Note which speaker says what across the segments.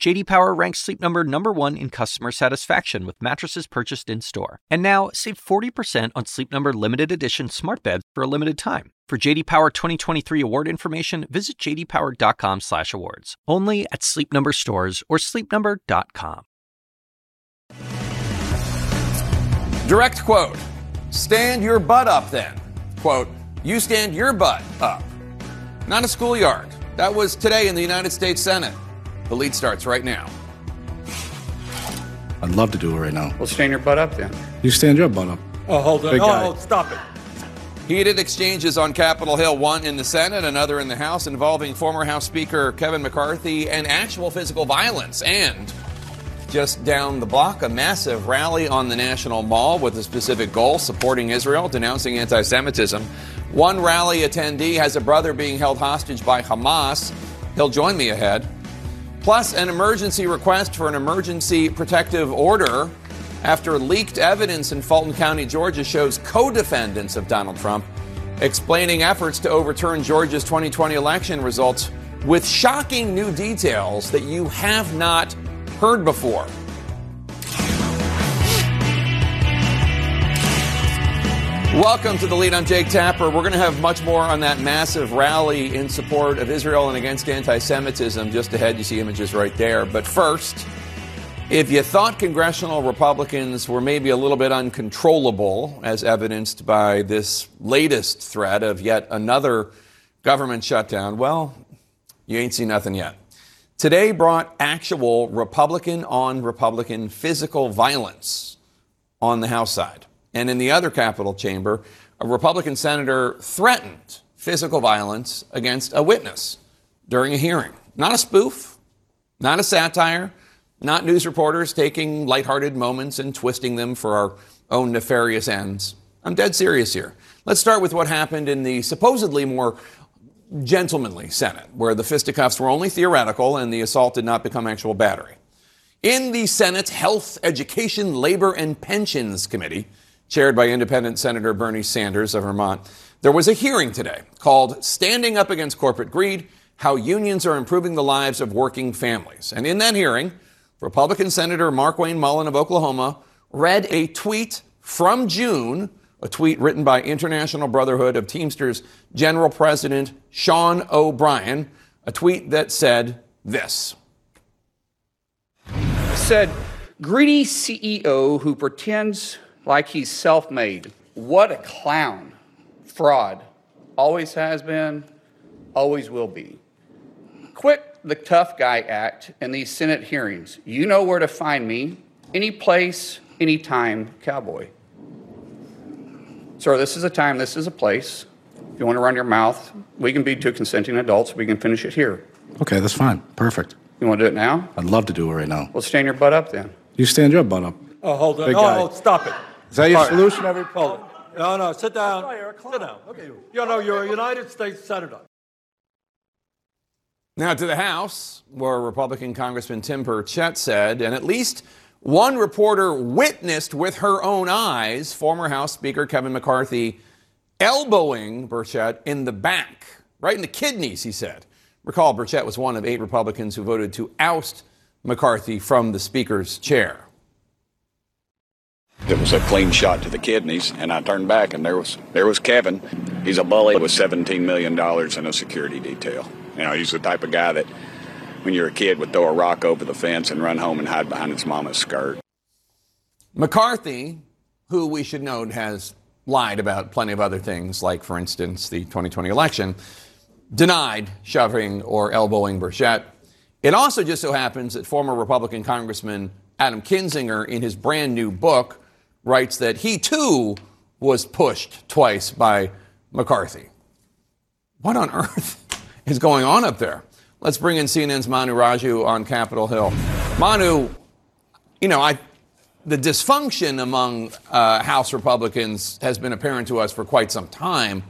Speaker 1: JD Power ranks Sleep Number number 1 in customer satisfaction with mattresses purchased in-store. And now, save 40% on Sleep Number limited edition smart beds for a limited time. For JD Power 2023 award information, visit jdpower.com/awards. Only at Sleep Number stores or sleepnumber.com.
Speaker 2: Direct quote Stand your butt up then. Quote, you stand your butt up. Not a schoolyard. That was today in the United States Senate. The lead starts right now.
Speaker 3: I'd love to do it right now.
Speaker 4: Well, stand your butt up then.
Speaker 3: You stand your butt up.
Speaker 5: Oh, hold on.
Speaker 3: Big oh, guy.
Speaker 5: Oh, stop it.
Speaker 2: Heated exchanges on Capitol Hill, one in the Senate, another in the House, involving former House Speaker Kevin McCarthy and actual physical violence. And just down the block, a massive rally on the National Mall with a specific goal supporting Israel, denouncing anti Semitism. One rally attendee has a brother being held hostage by Hamas. He'll join me ahead. Plus, an emergency request for an emergency protective order after leaked evidence in Fulton County, Georgia shows co defendants of Donald Trump explaining efforts to overturn Georgia's 2020 election results with shocking new details that you have not heard before. Welcome to the lead. I'm Jake Tapper. We're going to have much more on that massive rally in support of Israel and against anti Semitism. Just ahead, you see images right there. But first, if you thought congressional Republicans were maybe a little bit uncontrollable, as evidenced by this latest threat of yet another government shutdown, well, you ain't seen nothing yet. Today brought actual Republican on Republican physical violence on the House side. And in the other Capitol chamber, a Republican senator threatened physical violence against a witness during a hearing. Not a spoof, not a satire, not news reporters taking lighthearted moments and twisting them for our own nefarious ends. I'm dead serious here. Let's start with what happened in the supposedly more gentlemanly Senate, where the fisticuffs were only theoretical and the assault did not become actual battery. In the Senate Health, Education, Labor, and Pensions Committee, chaired by independent Senator Bernie Sanders of Vermont, there was a hearing today called Standing Up Against Corporate Greed How Unions Are Improving the Lives of Working Families. And in that hearing, Republican Senator Markwayne Mullin of Oklahoma read a tweet from June, a tweet written by International Brotherhood of Teamsters General President Sean O'Brien, a tweet that said this.
Speaker 4: Said, greedy CEO who pretends like he's self made. What a clown. Fraud. Always has been, always will be. Quit the tough guy act in these Senate hearings. You know where to find me, any place, anytime, cowboy. Sir, this is a time, this is a place. If you want to run your mouth, we can be two consenting adults. We can finish it here.
Speaker 3: Okay, that's fine. Perfect.
Speaker 4: You want to do it now?
Speaker 3: I'd love to do it right now.
Speaker 4: Well, stand your butt up then.
Speaker 3: You stand your butt up.
Speaker 5: Oh, hold on.
Speaker 3: Big
Speaker 5: Oh,
Speaker 3: guy.
Speaker 5: oh, stop it.
Speaker 3: Is that your
Speaker 5: All right.
Speaker 3: solution, every
Speaker 5: Hold it. No, no, sit down. Sit down. Okay. You know, you're a United States Senator.
Speaker 2: Now to the House, where Republican Congressman Tim Burchett said, and at least one reporter witnessed with her own eyes former House Speaker Kevin McCarthy elbowing Burchett in the back, right in the kidneys, he said. Recall, Burchett was one of eight Republicans who voted to oust McCarthy from the Speaker's chair.
Speaker 6: It was a clean shot to the kidneys, and I turned back, and there was there was Kevin. He's a bully with 17 million dollars in a security detail. You know, he's the type of guy that, when you're a kid, would throw a rock over the fence and run home and hide behind his mama's skirt.
Speaker 2: McCarthy, who we should note has lied about plenty of other things, like, for instance, the 2020 election, denied shoving or elbowing Burchett. It also just so happens that former Republican Congressman Adam Kinzinger, in his brand new book, writes that he too was pushed twice by McCarthy. What on earth is going on up there? Let's bring in CNN's Manu Raju on Capitol Hill. Manu, you know, I, the dysfunction among uh, House Republicans has been apparent to us for quite some time.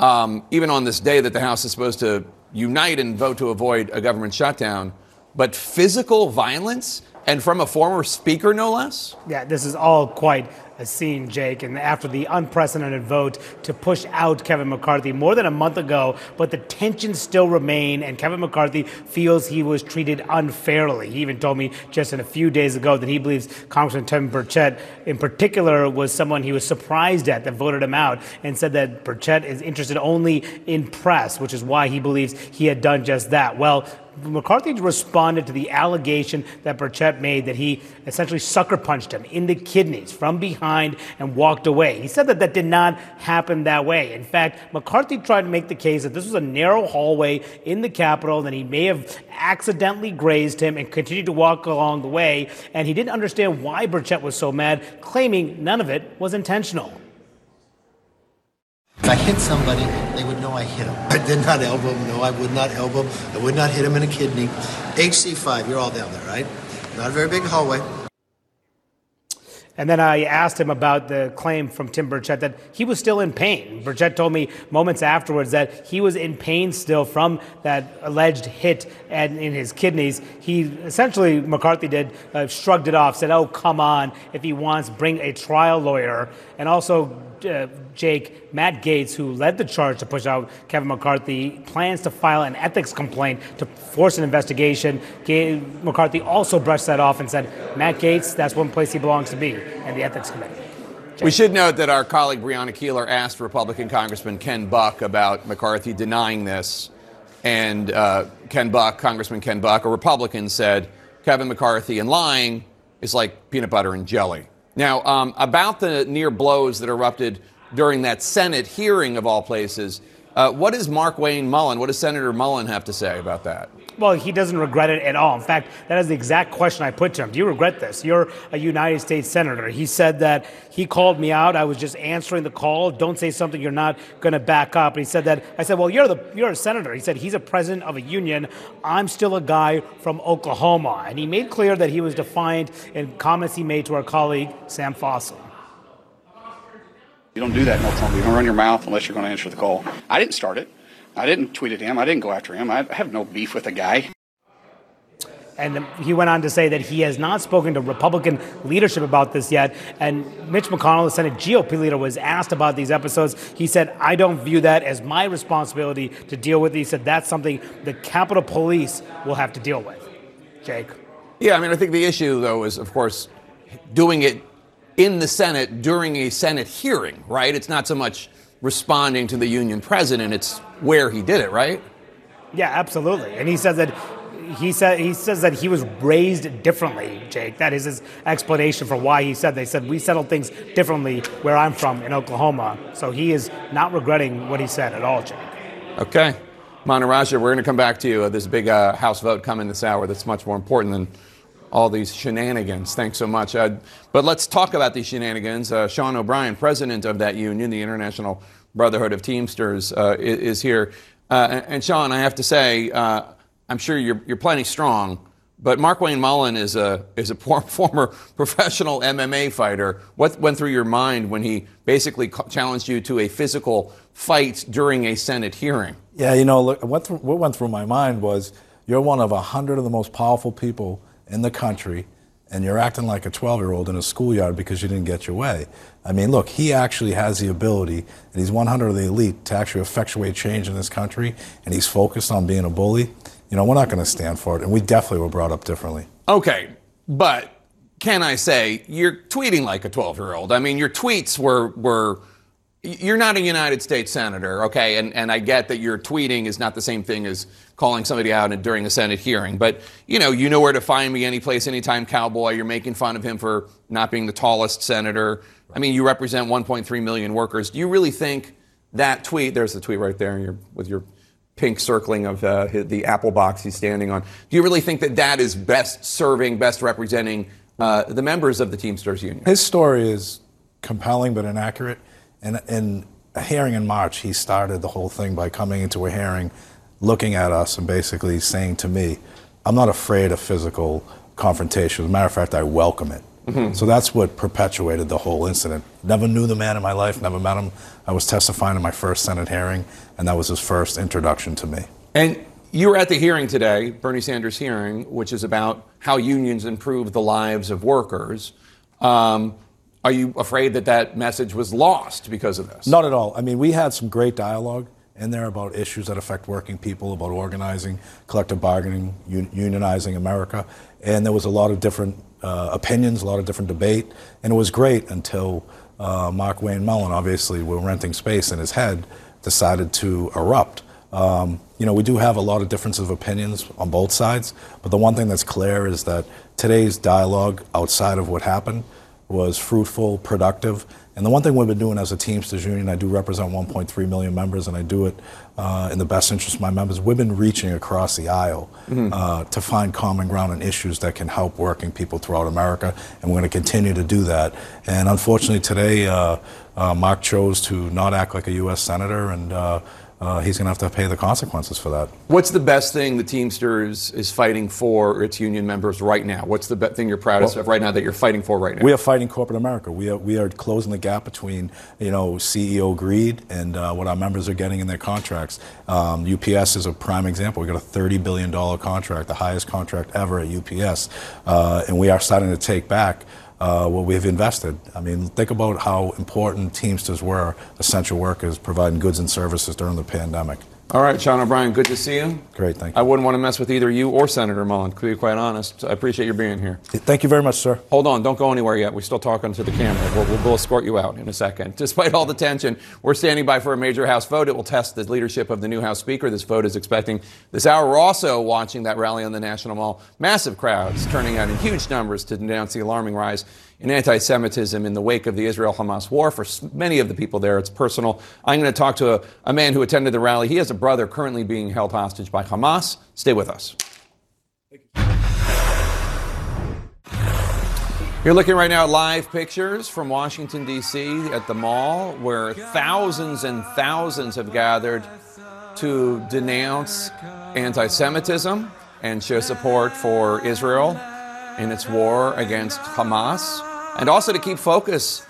Speaker 2: Um, even on this day that the House is supposed to unite and vote to avoid a government shutdown, but physical violence and from a former speaker, no less?
Speaker 7: Yeah, this is all quite a scene, Jake. And after the unprecedented vote to push out Kevin McCarthy more than a month ago, but the tensions still remain, and Kevin McCarthy feels he was treated unfairly. He even told me just in a few days ago that he believes Congressman Tim Burchett, in particular, was someone he was surprised at that voted him out, and said that Burchett is interested only in press, which is why he believes he had done just that. Well, McCarthy responded to the allegation that Burchett made that he essentially sucker punched him in the kidneys from behind and walked away. He said that that did not happen that way. In fact, McCarthy tried to make the case that this was a narrow hallway in the Capitol, and that he may have accidentally grazed him and continued to walk along the way. And he didn't understand why Burchett was so mad, claiming none of it was intentional.
Speaker 8: If I hit somebody, they would know I hit them. I did not elbow them. No, I would not elbow. I would not hit him in a kidney. HC5, you're all down there, right? Not a very big hallway.
Speaker 7: And then I asked him about the claim from Tim Burchett that he was still in pain. Burchett told me moments afterwards that he was in pain still from that alleged hit and in his kidneys. He essentially, McCarthy did, uh, shrugged it off, said, oh, come on, if he wants, bring a trial lawyer. And also, uh, Jake, Matt Gaetz, who led the charge to push out Kevin McCarthy, plans to file an ethics complaint to force an investigation. McCarthy also brushed that off and said, Matt Gaetz, that's one place he belongs to be, in the ethics committee.
Speaker 2: We should note that our colleague Brianna Keilar asked Republican Congressman Ken Buck about McCarthy denying this. And uh, Ken Buck, Congressman Ken Buck, a Republican, said Kevin McCarthy and lying is like peanut butter and jelly. Now, um, about the near blows that erupted during that Senate hearing of all places, uh, what does Markwayne Mullin, what does Senator Mullin have to say about that?
Speaker 7: Well, he doesn't regret it at all. In fact, that is the exact question I put to him. Do you regret this? You're a United States Senator. He said that he called me out. I was just answering the call. Don't say something you're not going to back up. And he said that, I said, well, you're, the, you're a senator. He said, he's a president of a union. I'm still a guy from Oklahoma. And he made clear that he was defiant in comments he made to our colleague, Sam Fossum.
Speaker 9: You don't do that in Oklahoma. You don't run your mouth unless you're going to answer the call. I didn't start it. I didn't tweet at him. I didn't go after him. I have no beef with the guy.
Speaker 7: And he went on to say that he has not spoken to Republican leadership about this yet. And Mitch McConnell, the Senate GOP leader, was asked about these episodes. He said, I don't view that as my responsibility to deal with. He said, that's something the Capitol Police will have to deal with. Jake.
Speaker 2: Yeah, I mean, I think the issue, though, is, of course, doing it in the Senate during a Senate hearing, right? It's not so much responding to the union president, it's where he did it, right?
Speaker 7: Yeah, absolutely. And he says that he said he says that he was raised differently, Jake. That is his explanation for why he said they said we settled things differently where I'm from in Oklahoma. So he is not regretting what he said at all, Jake.
Speaker 2: Okay. Manu Raju, we're going to come back to you. There's a big uh, House vote coming this hour that's much more important than all these shenanigans. Thanks so much. Uh, but let's talk about these shenanigans. Uh, Sean O'Brien, president of that union, the International Brotherhood of Teamsters, uh, is, here. Uh, and Sean, I have to say, uh, I'm sure you're, you're plenty strong. But Markwayne Mullin is a is a former professional MMA fighter. What went through your mind when he basically challenged you to a physical fight during a Senate hearing?
Speaker 3: Yeah, you know, look, what, what went through my mind was you're one of a hundred of the most powerful people in the country and you're acting like a 12 year old in a schoolyard because you didn't get your way. I mean, look, he actually has the ability, and he's 100 of the elite, to actually effectuate change in this country, and he's focused on being a bully. You know, we're not going to stand for it, and we definitely were brought up differently.
Speaker 2: Okay, but can I say you're tweeting like a 12 year old? I mean, your tweets were were you're not a United States senator, okay? And, and I get that your tweeting is not the same thing as calling somebody out during a Senate hearing. But, you know, you know where to find me anyplace, anytime, cowboy. You're making fun of him for not being the tallest senator. I mean, you represent 1.3 million workers. Do you really think that tweet, there's the tweet right there with your pink circling of uh, the apple box he's standing on. Do you really think that that is best serving, best representing uh, the members of the Teamsters Union?
Speaker 3: His story is compelling but inaccurate. And in a hearing in March, he started the whole thing by coming into a hearing, looking at us, and basically saying to me, I'm not afraid of physical confrontation. As a matter of fact, I welcome it. Mm-hmm. So that's what perpetuated the whole incident. Never knew the man in my life, never met him. I was testifying in my first Senate hearing, and that was his first introduction to me.
Speaker 2: And You were at the hearing today, Bernie Sanders' hearing, which is about how unions improve the lives of workers. Um, are you afraid that that message was lost because of this?
Speaker 3: Not at all. I mean, we had some great dialogue in there about issues that affect working people, about organizing, collective bargaining, un- unionizing America. And there was a lot of different uh, opinions, a lot of different debate. And it was great until uh, Markwayne Mullin, obviously, we're renting space in his head, decided to erupt. Um, you know, we do have a lot of differences of opinions on both sides, but the one thing that's clear is that today's dialogue outside of what happened was fruitful, productive. And the one thing we've been doing as a Teamsters union, I do represent 1.3 million members, and I do it uh, in the best interest of my members. We've been reaching across the aisle mm-hmm. uh, to find common ground on issues that can help working people throughout America, and we're going to continue to do that. And unfortunately, today, uh, uh Mark chose to not act like a U.S. senator and uh, he's going to have to pay the consequences for that.
Speaker 2: What's the best thing the Teamsters is fighting for its union members right now? What's the best thing you're proudest well, of right now that you're fighting for right now?
Speaker 3: We are fighting corporate America. We are, we are closing the gap between you know CEO greed and uh, what our members are getting in their contracts. Um, UPS is a prime example. We got a $30 billion contract, the highest contract ever at UPS, uh, and we are starting to take back uh, what we've invested. I mean, think about how important Teamsters were, essential workers providing goods and services during the pandemic.
Speaker 2: All right, Sean O'Brien, good to see you.
Speaker 3: Great, thank you.
Speaker 2: I wouldn't want to mess with either you or Senator Mullin, to be quite honest. I appreciate you being here.
Speaker 3: Thank you very much, sir.
Speaker 2: Hold on, don't go anywhere yet. We're still talking to the camera. We'll, we'll, we'll escort you out in a second. Despite all the tension, we're standing by for a major House vote. It will test the leadership of the new House Speaker. This vote is expecting this hour. We're also watching that rally on the National Mall. Massive crowds turning out in huge numbers to denounce the alarming rise in anti Semitism in the wake of the Israel Hamas war. For many of the people there, it's personal. I'm going to talk to a, a man who attended the rally. He has a brother currently being held hostage by Hamas. Stay with us. You're looking right now at live pictures from Washington, D.C., at the mall, where thousands and thousands have gathered to denounce anti Semitism and show support for Israel in its war against Hamas and also to keep focus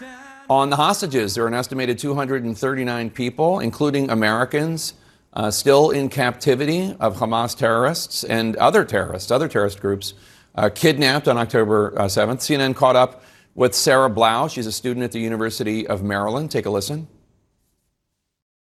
Speaker 2: on the hostages. There are an estimated 239 people, including Americans, uh, still in captivity of Hamas terrorists and other terrorists, other terrorist groups, uh, kidnapped on October uh, 7th. CNN caught up with Sarah Blau. She's a student at the University of Maryland. Take a listen.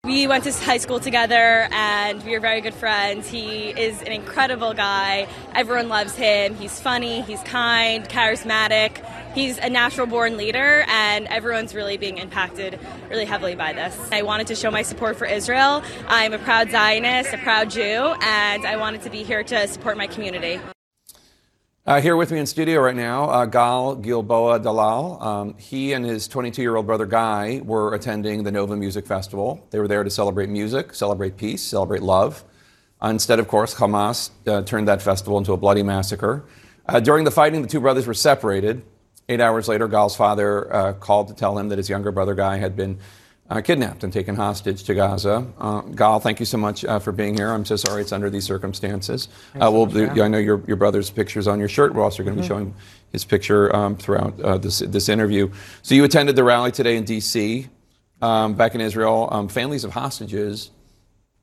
Speaker 10: We went to high school together and we are very good friends. He is an incredible guy. Everyone loves him. He's funny, he's kind, charismatic. He's a natural born leader and everyone's really being impacted really heavily by this. I wanted to show my support for Israel. I'm a proud Zionist, a proud Jew, and I wanted to be here to support my community.
Speaker 2: Uh, here with me in studio right now, uh, Gal Gilboa Dalal. Um, he and his 22 year old brother Guy were attending the Nova Music Festival. They were there to celebrate music, celebrate peace, celebrate love. Uh, instead, of course, Hamas uh, turned that festival into a bloody massacre. Uh, during the fighting, the two brothers were separated. Eight hours later, Gal's father called to tell him that his younger brother Guy had been uh, kidnapped and taken hostage to Gaza. Uh, Gal, thank you so much uh, for being here. I'm so sorry it's under these circumstances. Uh, we'll do, I know your, your brother's picture's on your shirt. We're also going to mm-hmm. be showing his picture um, throughout uh, this, this interview. So you attended the rally today in D.C., um, back in Israel. Um, families of hostages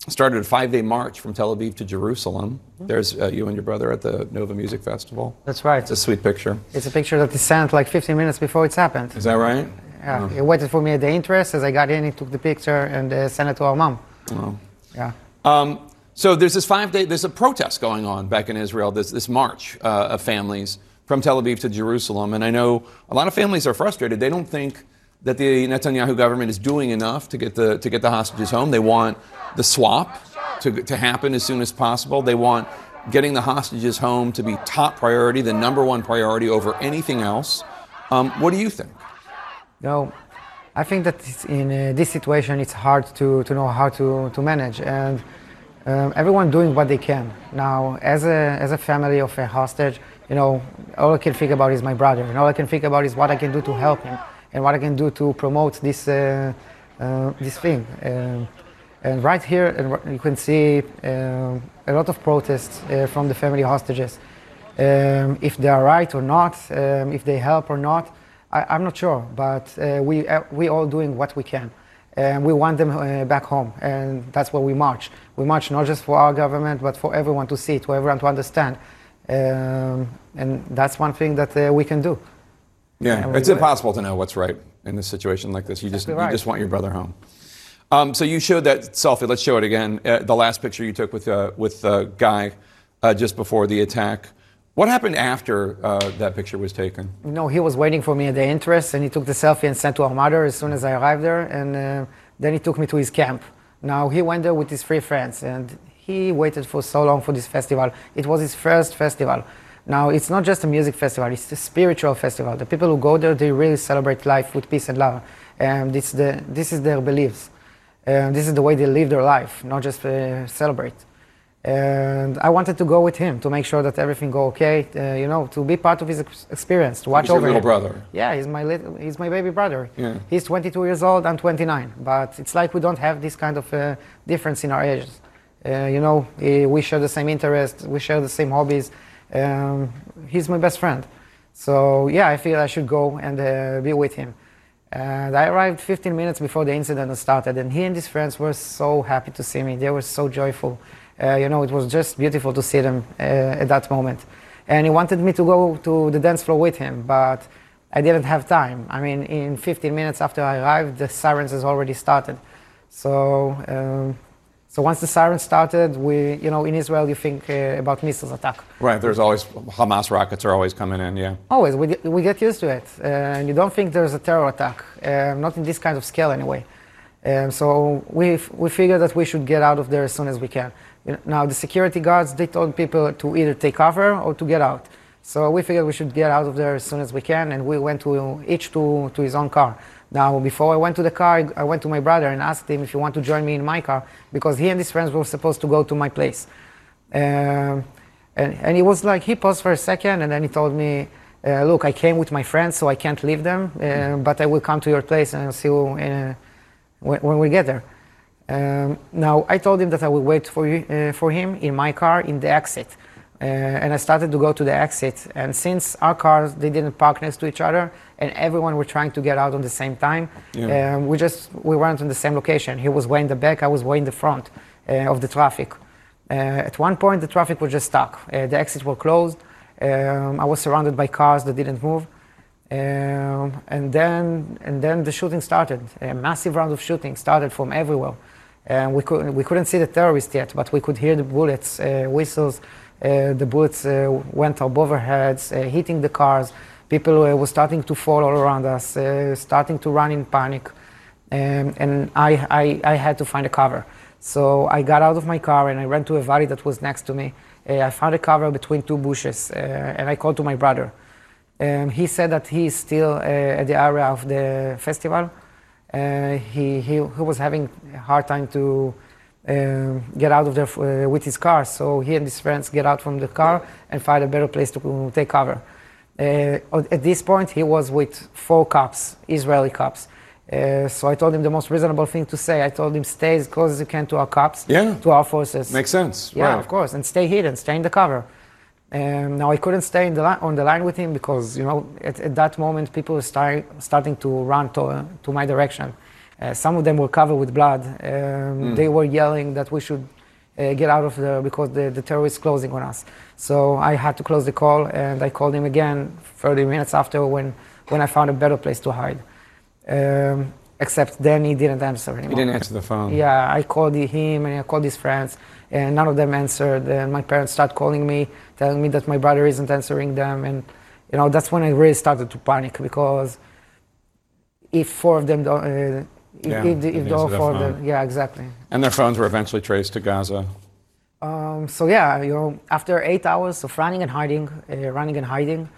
Speaker 2: started a five-day march from Tel Aviv to Jerusalem. Mm-hmm. There's uh, you and your brother at the Nova Music Festival.
Speaker 11: That's right.
Speaker 2: It's a sweet picture.
Speaker 11: It's a picture that is sent like 15 minutes before it's happened.
Speaker 2: Is that right?
Speaker 11: Yeah, oh. he waited for me at the entrance. As I got in, he took the picture and uh, sent it to our mom.
Speaker 2: Oh.
Speaker 11: Yeah.
Speaker 2: Um, so there's this five day, there's a protest going on back in Israel, this, this march uh, of families from Tel Aviv to Jerusalem. And I know a lot of families are frustrated. They don't think that the Netanyahu government is doing enough to get the, to get the hostages home. They want the swap to, to happen as soon as possible. They want getting the hostages home to be top priority, the number one priority over anything else. Um, what do you think?
Speaker 11: No, I think that in uh, this situation it's hard to, to know how to, to manage and um, everyone doing what they can. Now, as a, as a family of a hostage, you know, all I can think about is my brother and all I can think about is what I can do to help him and what I can do to promote this, uh, uh, this thing. Um, and right here, you can see um, a lot of protests uh, from the family hostages. Um, if they are right or not, um, if they help or not. I, am not sure, but uh, we, uh, we all doing what we can. and we want them uh, back home. And that's why we march. We march not just for our government, but for everyone to see, to everyone to understand. Um, and that's one thing that uh, we can do.
Speaker 2: Yeah, it's
Speaker 11: do it.
Speaker 2: impossible to know what's right in a situation like this. You just
Speaker 11: right.
Speaker 2: you just want your brother home. Um, so you showed that selfie. Let's show it again. Uh, the last picture you took with uh, with uh, Guy uh, just before the attack. What happened after uh, that picture was taken?
Speaker 11: No, he was waiting for me at the entrance, and he took the selfie and sent to our mother as soon as I arrived there. And uh, then he took me to his camp. Now he went there with his three friends, and he waited for so long for this festival. It was his first festival. Now it's not just a music festival; it's a spiritual festival. The people who go there, they really celebrate life with peace and love, and this the this is their beliefs. And this is the way they live their life, not just uh, celebrate. And I wanted to go with him to make sure that everything go okay. Uh, you know, to be part of his ex- experience, to watch
Speaker 2: He's your
Speaker 11: over
Speaker 2: little
Speaker 11: him.
Speaker 2: brother.
Speaker 11: Yeah, he's my little, he's my baby brother.
Speaker 2: Yeah.
Speaker 11: He's 22 years old. I'm 29. But it's like we don't have this kind of uh, difference in our ages. Uh, you know, we share the same interests. We share the same hobbies. Um, he's my best friend. So yeah, I feel I should go and uh, be with him. And I arrived 15 minutes before the incident started, and he and his friends were so happy to see me. They were so joyful. Uh, you know, it was just beautiful to see them uh, at that moment. And he wanted me to go to the dance floor with him, but I didn't have time. I mean, in 15 minutes after I arrived, the sirens has already started. So, um, so once the sirens started, we, you know, in Israel, you think uh, about missiles attack.
Speaker 2: Right. There's always Hamas rockets are always coming in. Yeah.
Speaker 11: Always, we get, we get used to it. Uh, and you don't think there's a terror attack, uh, not in this kind of scale anyway. Um, so we, we figured that we should get out of there as soon as we can. Now, the security guards, they told people to either take cover or to get out. So we figured we should get out of there as soon as we can, and we went to each to, to his own car. Now, before I went to the car, I- went to my brother and asked him if he want to join me in my car, because he and his friends were supposed to go to my place. Um, and, and he was like, he paused for a second and then he told me, uh, look, I came with my friends, so I can't leave them, uh, but I will come to your place and I'll see you in, when, when we get there. Um, now, I told him that I will wait for, you, uh, for him in my car in the exit. Uh, and I started to go to the exit. And since our cars, they didn't park next to each other, and everyone were trying to get out at the same time,
Speaker 2: Yeah.
Speaker 11: um, we just we weren't in the same location. He was way in the back, I was way in the front uh, of the traffic. Uh, at one point, the traffic was just stuck. Uh, the exits were closed. Um, I was surrounded by cars that didn't move. Um, and then and then the shooting started. A massive round of shooting started from everywhere. And we, could, we couldn't see the terrorists yet, but we could hear the bullets, uh, whistles. Uh, the bullets uh, went above our heads, hitting the cars. People were starting to fall all around us, starting to run in panic. Um, and I, I, I had to find a cover. So I got out of my car and I ran to a valley that was next to me. Uh, I found a cover between two bushes uh, and I called to my brother. Um, he said that he is still uh, at the area of the festival. Uh, he, he, he was having a hard time to um, get out of there f- uh, with his car, so he and his friends get out from the car and find a better place to take cover. Uh, at this point, he was with four cops, Israeli cops. Uh, so I told him the most reasonable thing to say. I told him, stay as close as you can to our cops,
Speaker 2: Yeah.
Speaker 11: to our forces.
Speaker 2: Makes sense.
Speaker 11: Yeah,
Speaker 2: right.
Speaker 11: of course, and stay hidden, stay in the cover. Um, now I couldn't stay in the on the line with him because you know at, at that moment people were start, starting to run to, to my direction. Uh, some of them were covered with blood. Um,
Speaker 2: Mm.
Speaker 11: They were yelling that we should uh, get out of there because the, the terrorists closing on us. So I had to close the call and I called him again 30 minutes after when, when I found a better place to hide. Um, except then he didn't answer anymore.
Speaker 2: He didn't answer the phone.
Speaker 11: Yeah, I called him and I called his friends, and none of them answered. And my parents started calling me, telling me that my brother isn't answering them, and you know that's when I really started to panic because if four of them don't, uh, if,
Speaker 2: Yeah,
Speaker 11: if, if all four of them, yeah, exactly.
Speaker 2: And their phones were eventually traced to Gaza.
Speaker 11: Um, so yeah, you know, after eight hours of running and hiding, uh, running and hiding,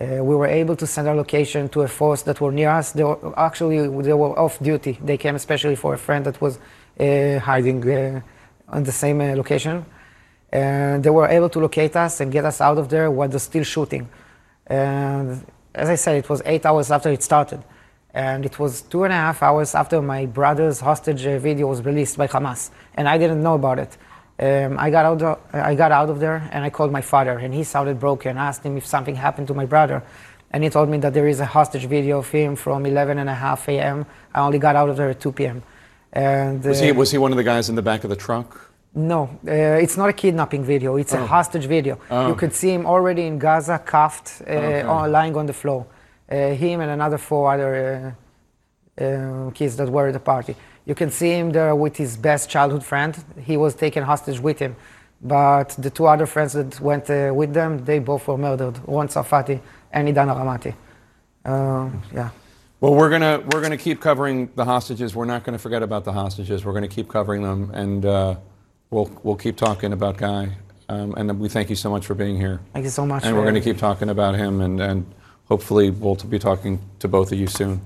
Speaker 11: uh, we were able to send our location to a force that were near us. They were, actually, they were off duty. They came especially for a friend that was uh, hiding uh, on the same uh, location. And they were able to locate us and get us out of there while they're still shooting. And as I said, it was eight hours after it started. And it was two and a half hours after my brother's hostage uh, video was released by Hamas. And I didn't know about it. Um, I, got out of, I got out of there and I called my father, and he sounded broken. Asked him if something happened to my brother. And he told me that there is a hostage video of him from 11 and a half a.m. I only got out of there at 2 p.m. And
Speaker 2: Was he
Speaker 11: uh,
Speaker 2: was he one of the guys in the back of the truck?
Speaker 11: no, uh, it's not a kidnapping video. It's
Speaker 2: Oh.
Speaker 11: a hostage video.
Speaker 2: Oh.
Speaker 11: You could see him already in Gaza, cuffed, uh,
Speaker 2: Okay.
Speaker 11: on, lying on the floor. Uh, him and another four other uh, uh, kids that were at the party. You can see him there with his best childhood friend. He was taken hostage with him. But the two other friends that went uh, with them, they both were murdered. Ron Safati and Idan Aramati. Uh, yeah.
Speaker 2: Well, we're gonna we're gonna keep covering the hostages. We're not gonna forget about the hostages. We're gonna keep covering them, and uh, we'll we'll keep talking about Guy. Um, and we thank you so much for being here.
Speaker 11: Thank you so much.
Speaker 2: And we're going to keep talking about him, and, and hopefully we'll be talking to both of you soon.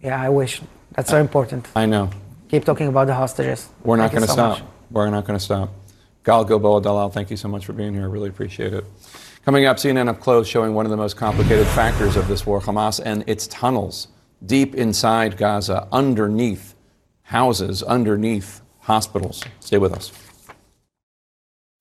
Speaker 11: Yeah, I wish. That's so important.
Speaker 2: I know.
Speaker 11: Keep talking about the hostages.
Speaker 2: We're not going to
Speaker 11: so
Speaker 2: stop.
Speaker 11: much.
Speaker 2: We're not going to stop. Gal Gilboa Dalal, thank you so much for being here. I really appreciate it. Coming up, CNN Up Close showing one of the most complicated factors of this war, Hamas and its tunnels deep inside Gaza, underneath houses, underneath hospitals. Stay with us.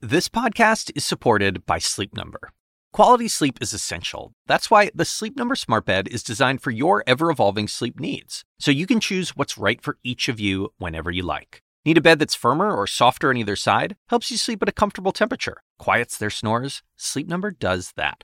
Speaker 1: This podcast is supported by Sleep Number. Quality sleep is essential. That's why the Sleep Number Smart Bed is designed for your ever evolving sleep needs, so you can choose what's right for each of you whenever you like. Need a bed that's firmer or softer on either side? Helps you sleep at a comfortable temperature. Quiets their snores? Sleep Number does that.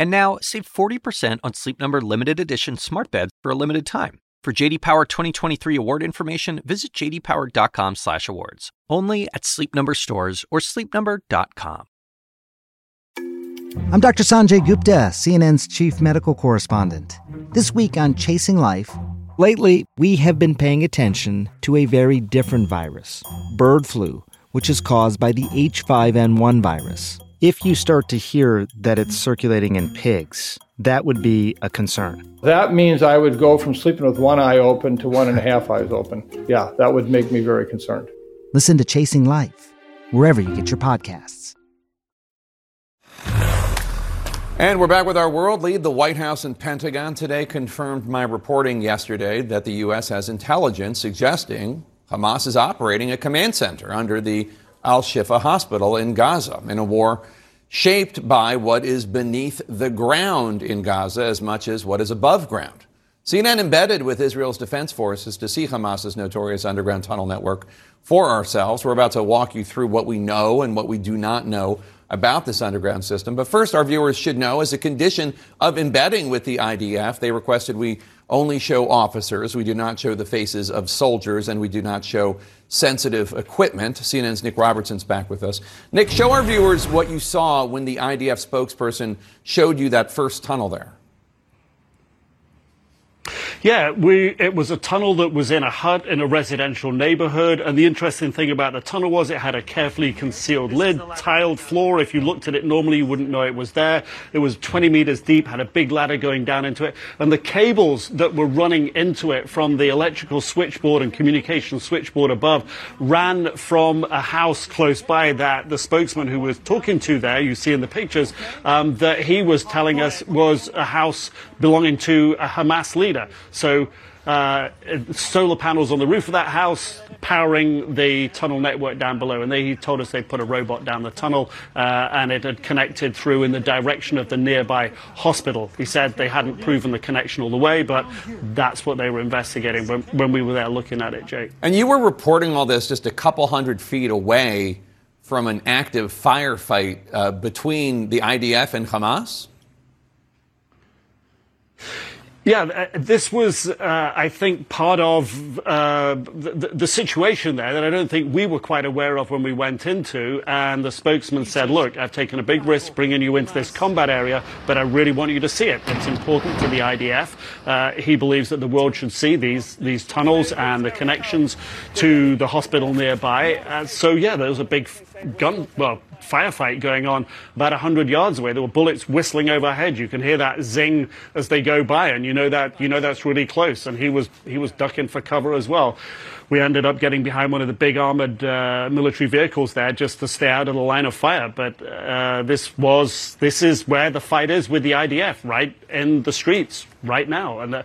Speaker 1: And now, save 40% on Sleep Number limited edition smart beds for a limited time. For JD Power 2023 award information, visit jdpower.com/awards. Only at Sleep Number stores or sleepnumber.com.
Speaker 12: I'm Dr. Sanjay Gupta, CNN's chief medical correspondent. This week on Chasing Life, lately we have been paying attention to a very different virus, bird flu, which is caused by the H5N1 virus. If you start to hear that it's circulating in pigs, that would be a concern.
Speaker 13: That means I would go from sleeping with one eye open to one and a half eyes open. Yeah, that would make me very concerned.
Speaker 12: Listen to Chasing Life, wherever you get your podcasts.
Speaker 2: And we're back with our world lead. The White House and Pentagon today confirmed my reporting yesterday that the U.S. has intelligence suggesting Hamas is operating a command center under the Al Shifa hospital in Gaza in a war shaped by what is beneath the ground in Gaza as much as what is above ground. CNN embedded with Israel's defense forces to see Hamas's notorious underground tunnel network for ourselves. We're about to walk you through what we know and what we do not know about this underground system. But first, our viewers should know as a condition of embedding with the IDF, they requested we only show officers. We do not show the faces of soldiers, and we do not show sensitive equipment. CNN's Nick Robertson's back with us. Nick, show our viewers what you saw when the IDF spokesperson showed you that first tunnel there.
Speaker 14: Yeah, we, it was a tunnel that was in a hut in a residential neighborhood. And the interesting thing about the tunnel was it had a carefully concealed lid, tiled floor. If you looked at it normally, you wouldn't know it was there. It was 20 meters deep, had a big ladder going down into it. And the cables that were running into it from the electrical switchboard and communication switchboard above ran from a house close by that the spokesman who was talking to there, you see in the pictures, um, that he was telling us was a house belonging to a Hamas leader. So uh, solar panels on the roof of that house powering the tunnel network down below. And they he told us they put a robot down the tunnel uh, and it had connected through in the direction of the nearby hospital. He said they hadn't proven the connection all the way, but that's what they were investigating when, when we were there looking at it, Jake.
Speaker 2: And you were reporting all this just a couple hundred feet away from an active firefight uh, between the IDF and Hamas?
Speaker 14: Yeah, uh, this was, uh, I think, part of uh, the, the, situation there that I don't think we were quite aware of when we went into. And the spokesman said, Look, I've taken a big risk bringing you into this combat area, but I really want you to see it. It's important to the IDF. Uh, he believes that the world should see these, these tunnels and the connections to the hospital nearby. Uh, so, yeah, there was a big gun, well, firefight going on about 100 yards away. There were bullets whistling overhead. You can hear that zing as they go by, and you know that you know that's really close. And he was he was ducking for cover as well. We ended up getting behind one of the big armored uh, military vehicles there just to stay out of the line of fire. But uh, this was this is where the fight is with the IDF, right in the streets right now, and uh,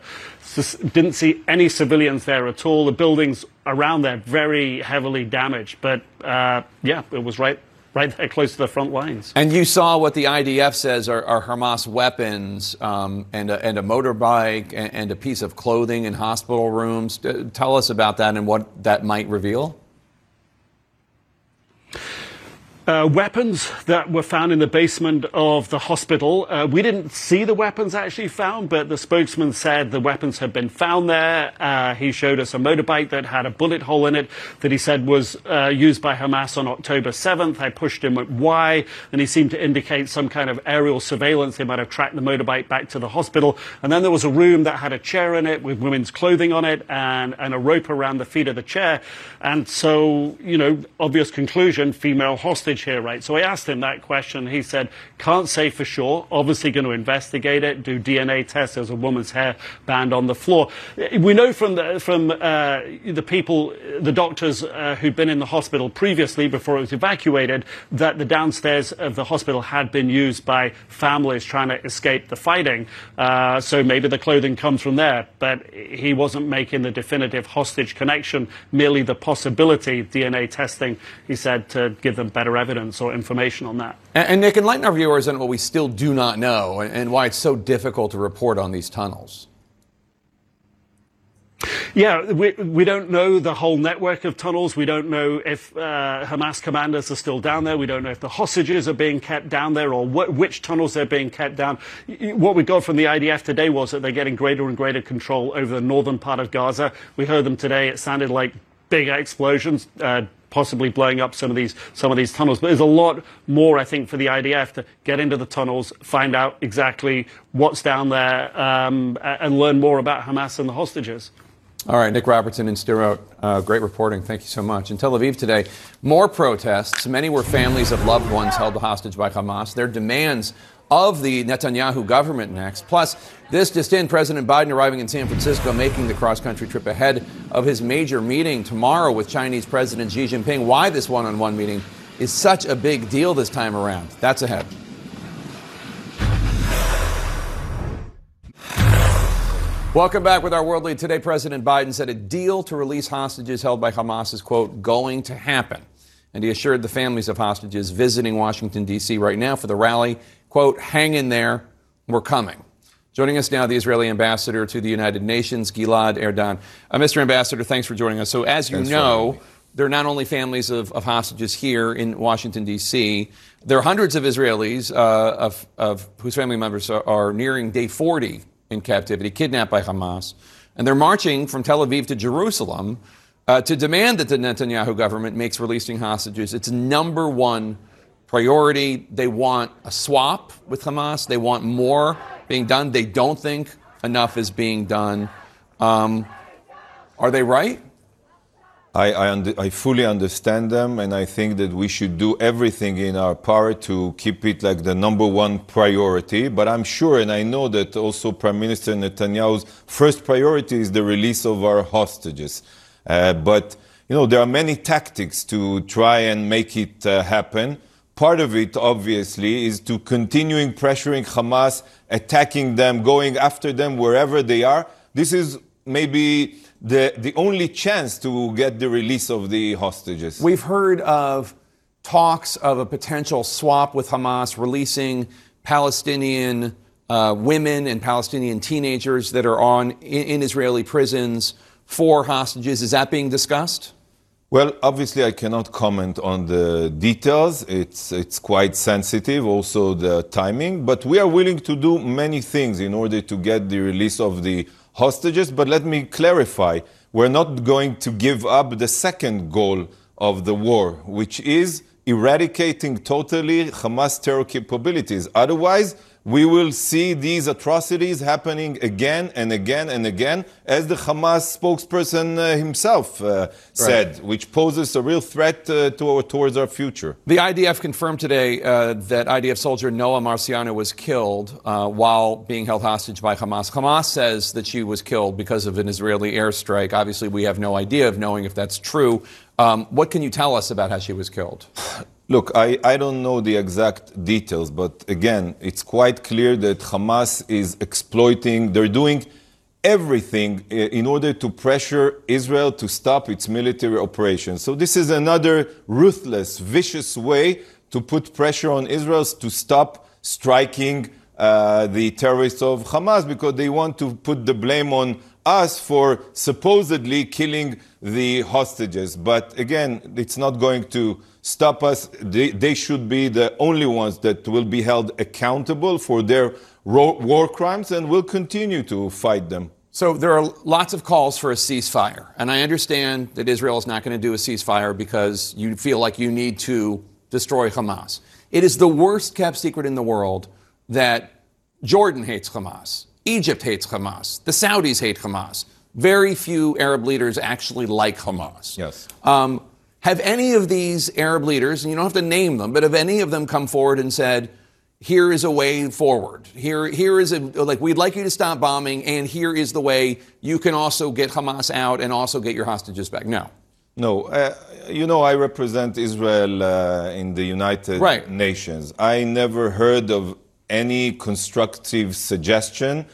Speaker 14: didn't see any civilians there at all. The buildings around there very heavily damaged, but uh, yeah, it was right right there close to the front lines.
Speaker 2: And you saw what the IDF says are, are Hamas weapons um, and, a, and a motorbike and, and, a piece of clothing in hospital rooms. Tell us about that and what that might reveal.
Speaker 14: Uh, weapons that were found in the basement of the hospital. Uh, we didn't see the weapons actually found, but the spokesman said the weapons had been found there. Uh, he showed us a motorbike that had a bullet hole in it that he said was uh, used by Hamas on October 7th. I pushed him at why, and he seemed to indicate some kind of aerial surveillance. They might have tracked the motorbike back to the hospital. And then there was a room that had a chair in it with women's clothing on it and, and a rope around the feet of the chair. And so, you know, obvious conclusion, female hostage here, right? So I asked him that question. He said, can't say for sure. Obviously going to investigate it, do DNA tests. There's a woman's hair band on the floor. We know from the, from, uh, the people, the doctors uh, who'd been in the hospital previously before it was evacuated that the downstairs of the hospital had been used by families trying to escape the fighting. Uh, so maybe the clothing comes from there. But he wasn't making the definitive hostage connection, merely the possibility DNA testing, he said, to give them better evidence evidence or information on that.
Speaker 2: And, and Nick, enlighten our viewers on what we still do not know and, and why it's so difficult to report on these tunnels.
Speaker 14: Yeah, we, we don't know the whole network of tunnels. We don't know if uh, Hamas commanders are still down there. We don't know if the hostages are being kept down there or wh- which tunnels they're being kept down. What we got from the IDF today was that they're getting greater and greater control over the northern part of Gaza. We heard them today. It sounded like big explosions. Uh, possibly blowing up some of these some of these tunnels. But there's a lot more, I think, for the IDF to get into the tunnels, find out exactly what's down there, um, and learn more about Hamas and the hostages.
Speaker 2: All right, Nick Robertson and Sderot, uh, great reporting. Thank you so much. In Tel Aviv today, more protests. Many were families of loved ones held hostage by Hamas. Their demands of the Netanyahu government next. Plus, this just in President Biden arriving in San Francisco, making the cross country trip ahead of his major meeting tomorrow with Chinese President Xi Jinping. Why this one on one meeting is such a big deal this time around. That's ahead. Welcome back with our world lead. Today, President Biden said a deal to release hostages held by Hamas is, quote, going to happen. And he assured the families of hostages visiting Washington, D.C. right now for the rally quote, hang in there, we're coming. Joining us now, the Israeli ambassador to the United Nations, Gilad Erdan. Uh, Mr. Ambassador, thanks for joining us. So, as you thanks know, there are not only families of, of, hostages here in Washington, D.C., there are hundreds of Israelis uh, of, of, whose family members are, are, nearing day 40 in captivity, kidnapped by Hamas. And they're marching from Tel Aviv to Jerusalem uh, to demand that the Netanyahu government makes releasing hostages its number one priority. They want a swap with Hamas. They want more being done. They don't think enough is being done. Um, are they right?
Speaker 15: I, I, I, fully understand them, and I think that we should do everything in our power to keep it like the number one priority. But I'm sure, and I know that also Prime Minister Netanyahu's first priority is the release of our hostages. Uh, but you know there are many tactics to try and make it uh, happen. Part of it, obviously, is to continuing pressuring Hamas, attacking them, going after them wherever they are. This is maybe the, the only chance to get the release of the hostages.
Speaker 2: We've heard of talks of a potential swap with Hamas, releasing Palestinian uh, women and Palestinian teenagers that are on in, in Israeli prisons for hostages. Is that being discussed?
Speaker 15: Well, obviously, I cannot comment on the details. It's, it's quite sensitive, also the timing. But we are willing to do many things in order to get the release of the hostages. But let me clarify we're not going to give up the second goal of the war, which is eradicating totally Hamas terror capabilities. Otherwise, we will see these atrocities happening again and again and again, as the Hamas spokesperson uh, himself uh, said, which poses a real threat uh, to, towards our future.
Speaker 2: The IDF confirmed today uh, that IDF soldier Noa Marciano was killed uh, while being held hostage by Hamas. Hamas says that she was killed because of an Israeli airstrike. Obviously, we have no idea of knowing if that's true. Um, what can you tell us about how she was killed?
Speaker 15: Look, I, I don't know the exact details, but again, it's quite clear that Hamas is exploiting, they're doing everything in order to pressure Israel to stop its military operations. So, this is another ruthless, vicious way to put pressure on Israel to stop striking uh, the terrorists of Hamas because they want to put the blame on us for supposedly killing the hostages. But again, it's not going to stop us. They, they, should be the only ones that will be held accountable for their war crimes and will continue to fight them.
Speaker 2: So there are lots of calls for a ceasefire. And I understand that Israel is not going to do a ceasefire because you feel like you need to destroy Hamas. It is the worst kept secret in the world that Jordan hates Hamas, Egypt hates Hamas, the Saudis hate Hamas. Very few Arab leaders actually like Hamas.
Speaker 15: Yes.
Speaker 2: Um, have any of these Arab leaders, and you don't have to name them, but have any of them come forward and said, here is a way forward. Here, here is a, like, we'd like you to stop bombing, and here is the way you can also get Hamas out and also get your hostages back? No.
Speaker 15: No. Uh, you know, I represent Israel uh, in the United
Speaker 2: right.
Speaker 15: Nations. I never heard of any constructive suggestion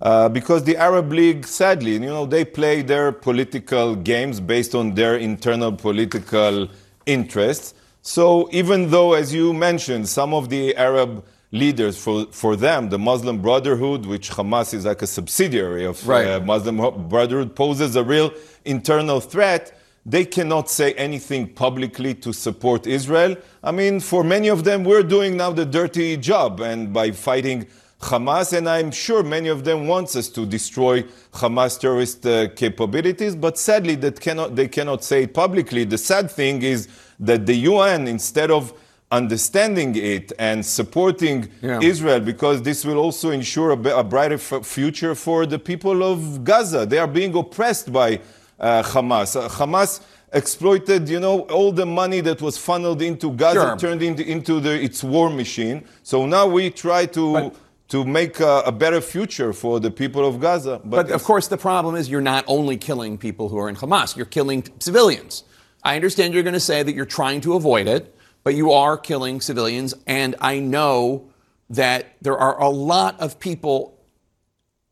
Speaker 15: uh, because the Arab League, sadly, you know, they play their political games based on their internal political interests. So even though, as you mentioned, some of the Arab leaders, for, for them, the Muslim Brotherhood, which Hamas is like a subsidiary of
Speaker 2: right.
Speaker 15: uh, Muslim Brotherhood, poses a real internal threat, they cannot say anything publicly to support Israel. I mean, for many of them, we're doing now the dirty job, and by fighting Hamas, and I'm sure many of them want us to destroy Hamas terrorist uh, capabilities, but sadly that cannot, they cannot say it publicly. The sad thing is that the UN, instead of understanding it and supporting
Speaker 2: yeah.
Speaker 15: Israel, because this will also ensure a, a brighter f- future for the people of Gaza. They are being oppressed by uh, Hamas. Uh, Hamas exploited, you know, all the money that was funneled into Gaza,
Speaker 2: sure.
Speaker 15: turned into, into the, its war machine. So now we try to. But, to make a, a, better future for the people of Gaza.
Speaker 2: But, but of course, the problem is you're not only killing people who are in Hamas, you're killing civilians. I understand you're going to say that you're trying to avoid it, but you are killing civilians. And I know that there are a lot of people,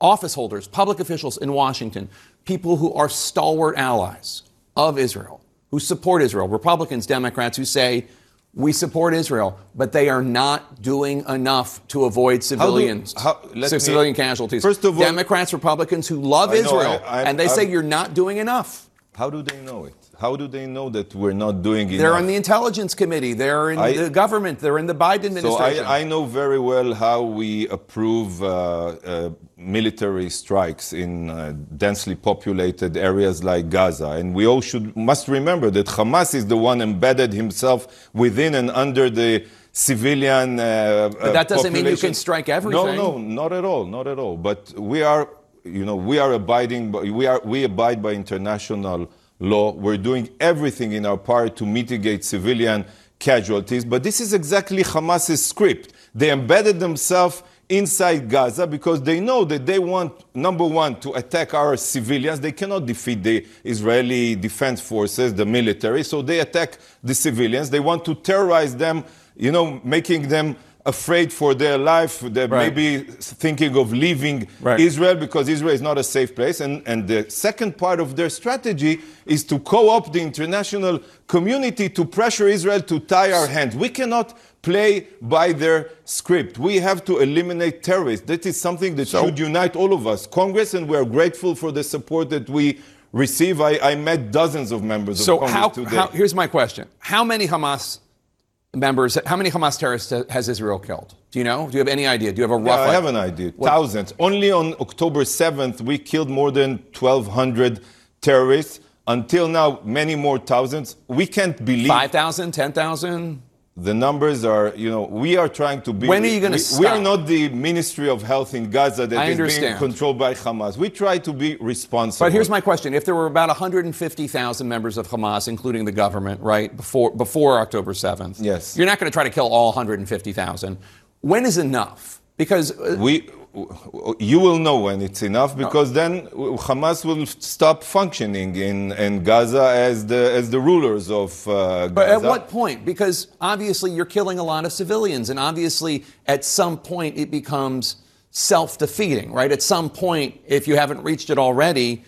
Speaker 2: office holders, public officials in Washington, people who are stalwart allies of Israel, who support Israel, Republicans, Democrats, who say, we support Israel, but they are not doing enough to avoid civilians,
Speaker 15: how do, how,
Speaker 2: civilian
Speaker 15: me,
Speaker 2: casualties.
Speaker 15: First of all,
Speaker 2: Democrats, Republicans who love
Speaker 15: know,
Speaker 2: Israel,
Speaker 15: I, I,
Speaker 2: and they
Speaker 15: I,
Speaker 2: say you're not doing enough.
Speaker 15: How do they know it? How do they know that we're not doing enough?
Speaker 2: They're on the intelligence committee. They're in the government. They're in the Biden administration.
Speaker 15: So I, know very well how we approve uh, uh, military strikes in uh, densely populated areas like Gaza, and we all should must remember that Hamas is the one embedded himself within and under the civilian. Uh,
Speaker 2: but that doesn't
Speaker 15: population.
Speaker 2: mean you can strike everything.
Speaker 15: No, no, not at all, not at all. But we are, you know, we are abiding. By, we are we abide by international law. We're doing everything in our power to mitigate civilian casualties. But this is exactly Hamas's script. They embedded themselves inside Gaza because they know that they want, number one, to attack our civilians. They cannot defeat the Israeli defense forces, the military, so they attack the civilians. They want to terrorize them, you know, making them afraid for their life. They're
Speaker 2: right.
Speaker 15: maybe thinking of leaving
Speaker 2: right.
Speaker 15: Israel because Israel is not a safe place. And, and the second part of their strategy is to co opt the international community to pressure Israel to tie our hands. We cannot play by their script. We have to eliminate terrorists. That is something that so, should unite all of us. Congress, and we are grateful for the support that we receive. I, I met dozens of members
Speaker 2: so
Speaker 15: of Congress
Speaker 2: how,
Speaker 15: today.
Speaker 2: How, here's my question. How many Hamas members, how many Hamas terrorists has Israel killed? Do you know? Do you have any idea? Do you have a rough
Speaker 15: yeah, I have an idea. What? Thousands. Only on October 7th, we killed more than 1,200 terrorists. Until now, many more thousands. We can't believe.
Speaker 2: 5,000, 10,000?
Speaker 15: The numbers are, you know, we are trying to be.
Speaker 2: When are you gonna
Speaker 15: we, we are not the Ministry of Health in Gaza that is being controlled by Hamas. We try to be responsible.
Speaker 2: But here's my question: If there were about 150,000 members of Hamas, including the government, right before before October 7th,
Speaker 15: Yes.
Speaker 2: you're not going to try to kill all 150,000. When is enough? Because uh,
Speaker 15: we you will know when it's enough because then Hamas will stop functioning in, in Gaza as the as the rulers of uh,
Speaker 2: But at what point? Because obviously you're killing a lot of civilians, and obviously at some point it becomes self defeating, right? At some point, if you haven't reached it already,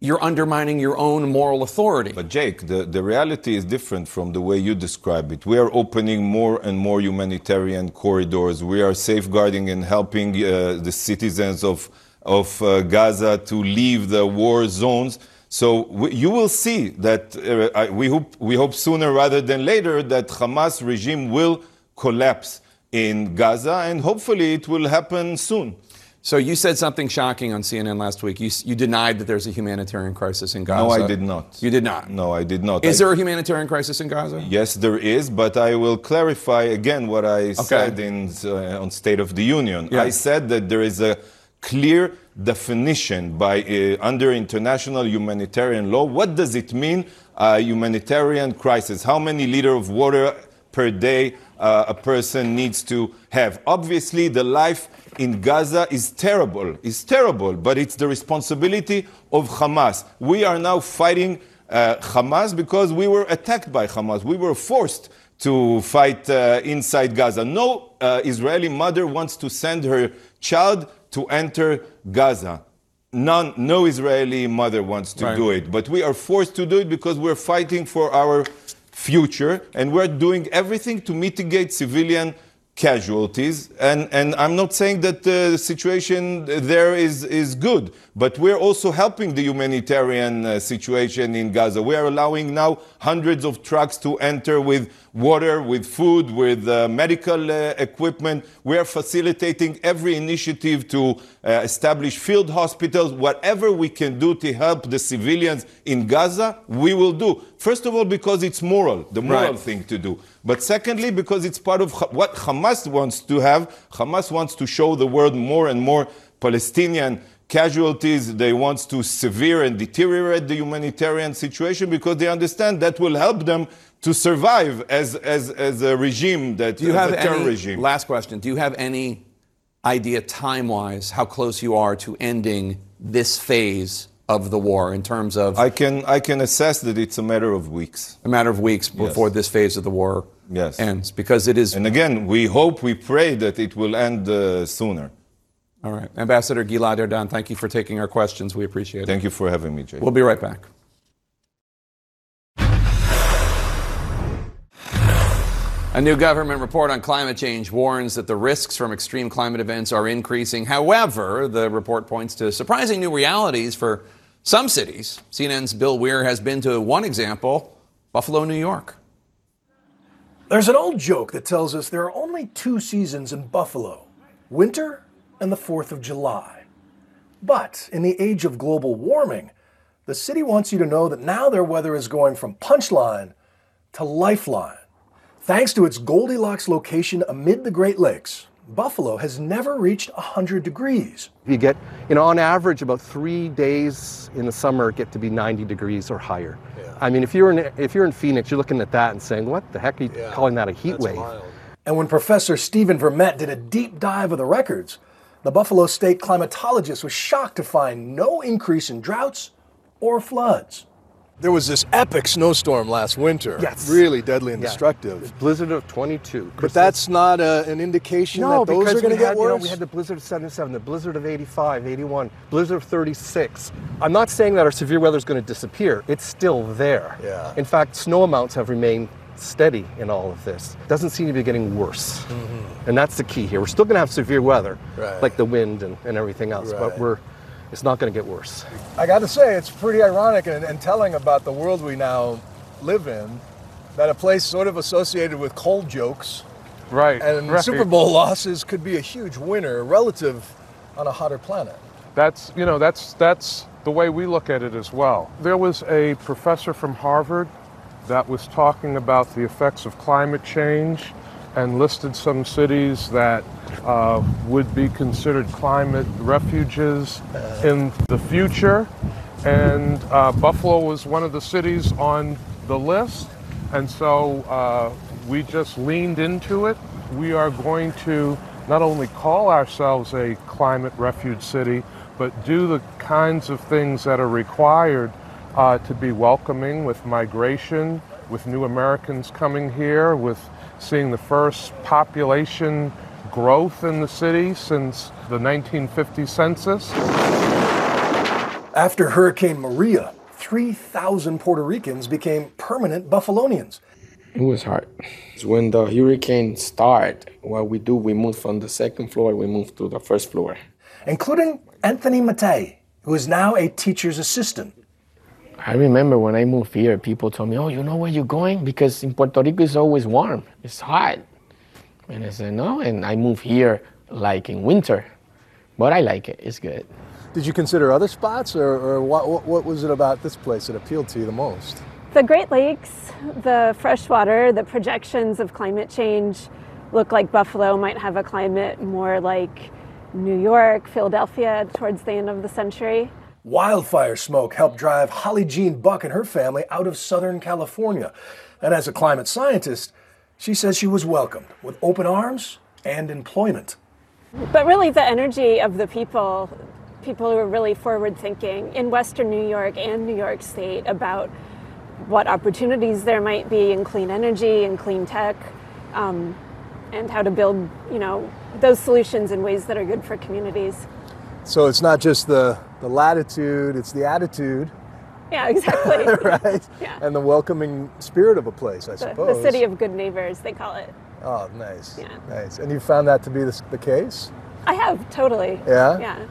Speaker 2: you're undermining your own moral authority.
Speaker 15: But Jake, the, the reality is different from the way you describe it. We are opening more and more humanitarian corridors. We are safeguarding and helping uh, the citizens of, of uh, Gaza to leave the war zones. So we, you will see that uh, I, we, hope, we hope sooner rather than later that Hamas regime will collapse in Gaza, and hopefully it will happen soon.
Speaker 2: So you said something shocking on CNN last week. You, you denied that there's a humanitarian crisis in Gaza.
Speaker 15: No, I did not.
Speaker 2: You did not.
Speaker 15: No, I did not.
Speaker 2: Is
Speaker 15: I-
Speaker 2: there a humanitarian crisis in Gaza?
Speaker 15: Yes, there is, but I will clarify again what I said in, uh, on State of the Union.
Speaker 2: Yeah.
Speaker 15: I said that there is a clear definition by uh, under international humanitarian law. What does it mean, a humanitarian crisis? How many liter of water per day uh, a person needs to have? Obviously, the life in Gaza is terrible. Is terrible, but it's the responsibility of Hamas. We are now fighting uh, Hamas because we were attacked by Hamas. We were forced to fight uh, inside Gaza. No uh, Israeli mother wants to send her child to enter Gaza. None, no Israeli mother wants to
Speaker 2: Right.
Speaker 15: do it, but we are forced to do it because we're fighting for our future and we're doing everything to mitigate civilian casualties. And, and I'm not saying that the situation there is, is good, but we're also helping the humanitarian uh, situation in Gaza. We are allowing now hundreds of trucks to enter with water, with food, with uh, medical uh, equipment. We are facilitating every initiative to uh, establish field hospitals. Whatever we can do to help the civilians in Gaza, we will do. First of all, because it's moral, the moral
Speaker 2: Right.
Speaker 15: thing to do. But secondly, because it's part of Ha- what Hamas wants to have. Hamas wants to show the world more and more Palestinian casualties. They want to severe and deteriorate the humanitarian situation because they understand that will help them to survive as, as, as a regime that
Speaker 2: Do you have
Speaker 15: a terror
Speaker 2: any,
Speaker 15: regime.
Speaker 2: last question, do you have any idea time-wise how close you are to ending this phase of the war in terms of
Speaker 15: I can I can assess that it's a matter of weeks.
Speaker 2: a matter of weeks before this phase of the war
Speaker 15: Yes.
Speaker 2: ends? Because it is
Speaker 15: And again, we hope, we pray that it will end uh, sooner.
Speaker 2: All right. Ambassador Gilad Erdan, thank you for taking our questions. We appreciate it.
Speaker 15: Thank you for having me, Jay.
Speaker 2: We'll be right back. A new government report on climate change warns that the risks from extreme climate events are increasing. However, the report points to surprising new realities for some cities. CNN's Bill Weir has been to one example Buffalo, New York.
Speaker 16: There's an old joke that tells us there are only two seasons in Buffalo winter and the 4th of July. But in the age of global warming, the city wants you to know that now their weather is going from punchline to lifeline. Thanks to its Goldilocks location amid the Great Lakes, Buffalo has never reached 100 degrees.
Speaker 17: You get, you know, on average, about three days in the summer get to be 90 degrees or higher. I mean, if you're in if you're in Phoenix, you're looking at that and saying, "What the heck are you calling that a heat wave?"
Speaker 16: And when Professor Stephen Vermette did a deep dive of the records, the Buffalo State climatologist was shocked to find no increase in droughts or floods.
Speaker 18: There was this epic snowstorm last winter.
Speaker 17: Yes.
Speaker 18: Really deadly and
Speaker 17: Yeah.
Speaker 18: destructive.
Speaker 17: Blizzard of 22.
Speaker 18: But that's not uh, an indication
Speaker 17: no,
Speaker 18: that those are going
Speaker 17: we
Speaker 18: to get
Speaker 17: had, you know,
Speaker 18: worse.
Speaker 17: we had the blizzard of 77, the blizzard of 85, 81, blizzard of 36. I'm not saying that our severe weather is going to disappear. It's still there.
Speaker 18: Yeah.
Speaker 17: In fact, snow amounts have remained steady in all of this. Doesn't seem to be getting worse. Mm-hmm. And that's the key here. We're still going to have severe weather,
Speaker 18: Right.
Speaker 17: like the wind and, and everything else,
Speaker 18: Right.
Speaker 17: but we're it's not going to get worse.
Speaker 18: I got to say, it's pretty ironic and, and telling about the world we now live in that a place sort of associated with cold jokes
Speaker 19: Right.
Speaker 18: and
Speaker 19: right.
Speaker 18: Super Bowl losses could be a huge winner relative on a hotter planet.
Speaker 19: That's you know that's that's the way we look at it as well. There was a professor from Harvard that was talking about the effects of climate change and listed some cities that uh, would be considered climate refuges in the future. And uh, Buffalo was one of the cities on the list. And so uh, we just leaned into it. We are going to not only call ourselves a climate refuge city, but do the kinds of things that are required uh, to be welcoming with migration, with new Americans coming here, with seeing the first population growth in the city since the 1950 census.
Speaker 16: After Hurricane Maria, 3,000 Puerto Ricans became permanent Buffalonians.
Speaker 20: It was hard. When the hurricane started, what we do, we move from the second floor, we move to the first floor.
Speaker 16: Including Anthony Matei, who is now a teacher's assistant.
Speaker 20: I remember when I moved here, people told me, Oh, you know where you're going? Because in Puerto Rico it's always warm, it's hot. And I said, No, and I moved here like in winter. But I like it, it's good.
Speaker 18: Did you consider other spots, or, or what, what, what was it about this place that appealed to you the most?
Speaker 21: The Great Lakes, the fresh water, the projections of climate change look like Buffalo might have a climate more like New York, Philadelphia towards the end of the century.
Speaker 16: Wildfire smoke helped drive Holly Jean Buck and her family out of Southern California. And as a climate scientist, she says she was welcomed with open arms and employment.
Speaker 21: But really, the energy of the people, people who are really forward thinking in Western New York and New York State about what opportunities there might be in clean energy and clean tech, um, and how to build, you know, those solutions in ways that are good for communities.
Speaker 18: So it's not just the, the latitude, it's the attitude.
Speaker 21: Yeah, exactly.
Speaker 18: right?
Speaker 21: Yeah.
Speaker 18: And the welcoming spirit of a place, I
Speaker 21: The,
Speaker 18: suppose.
Speaker 21: the city of good neighbors, they call it.
Speaker 18: Oh, nice.
Speaker 21: Yeah.
Speaker 18: Nice. And you found that to be the, the case?
Speaker 21: I have totally.
Speaker 18: Yeah?
Speaker 21: Yeah.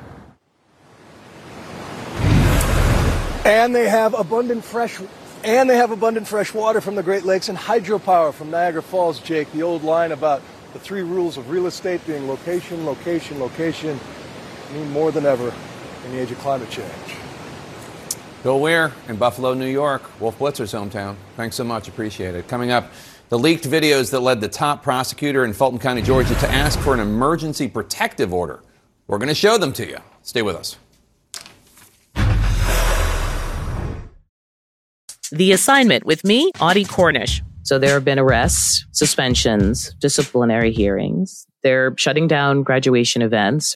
Speaker 16: And they have abundant fresh and they have abundant fresh water from the Great Lakes and hydropower from Niagara Falls, Jake. The old line about the three rules of real estate being location, location, location mean more than ever in the age of climate change.
Speaker 2: Bill Weir in Buffalo, New York, Wolf Blitzer's hometown. Thanks so much. Appreciate it. Coming up, the leaked videos that led the top prosecutor in Fulton County, Georgia, to ask for an emergency protective order. We're going to show them to you. Stay with us.
Speaker 22: The assignment with me, Audie Cornish. So there have been arrests, suspensions, disciplinary hearings. They're shutting down graduation events.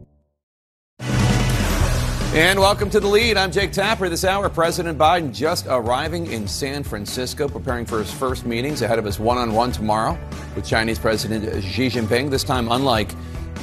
Speaker 2: And welcome to the lead. I'm Jake Tapper. This hour, President Biden just arriving in San Francisco, preparing for his first meetings ahead of his one on one tomorrow with Chinese President Xi Jinping, this time unlike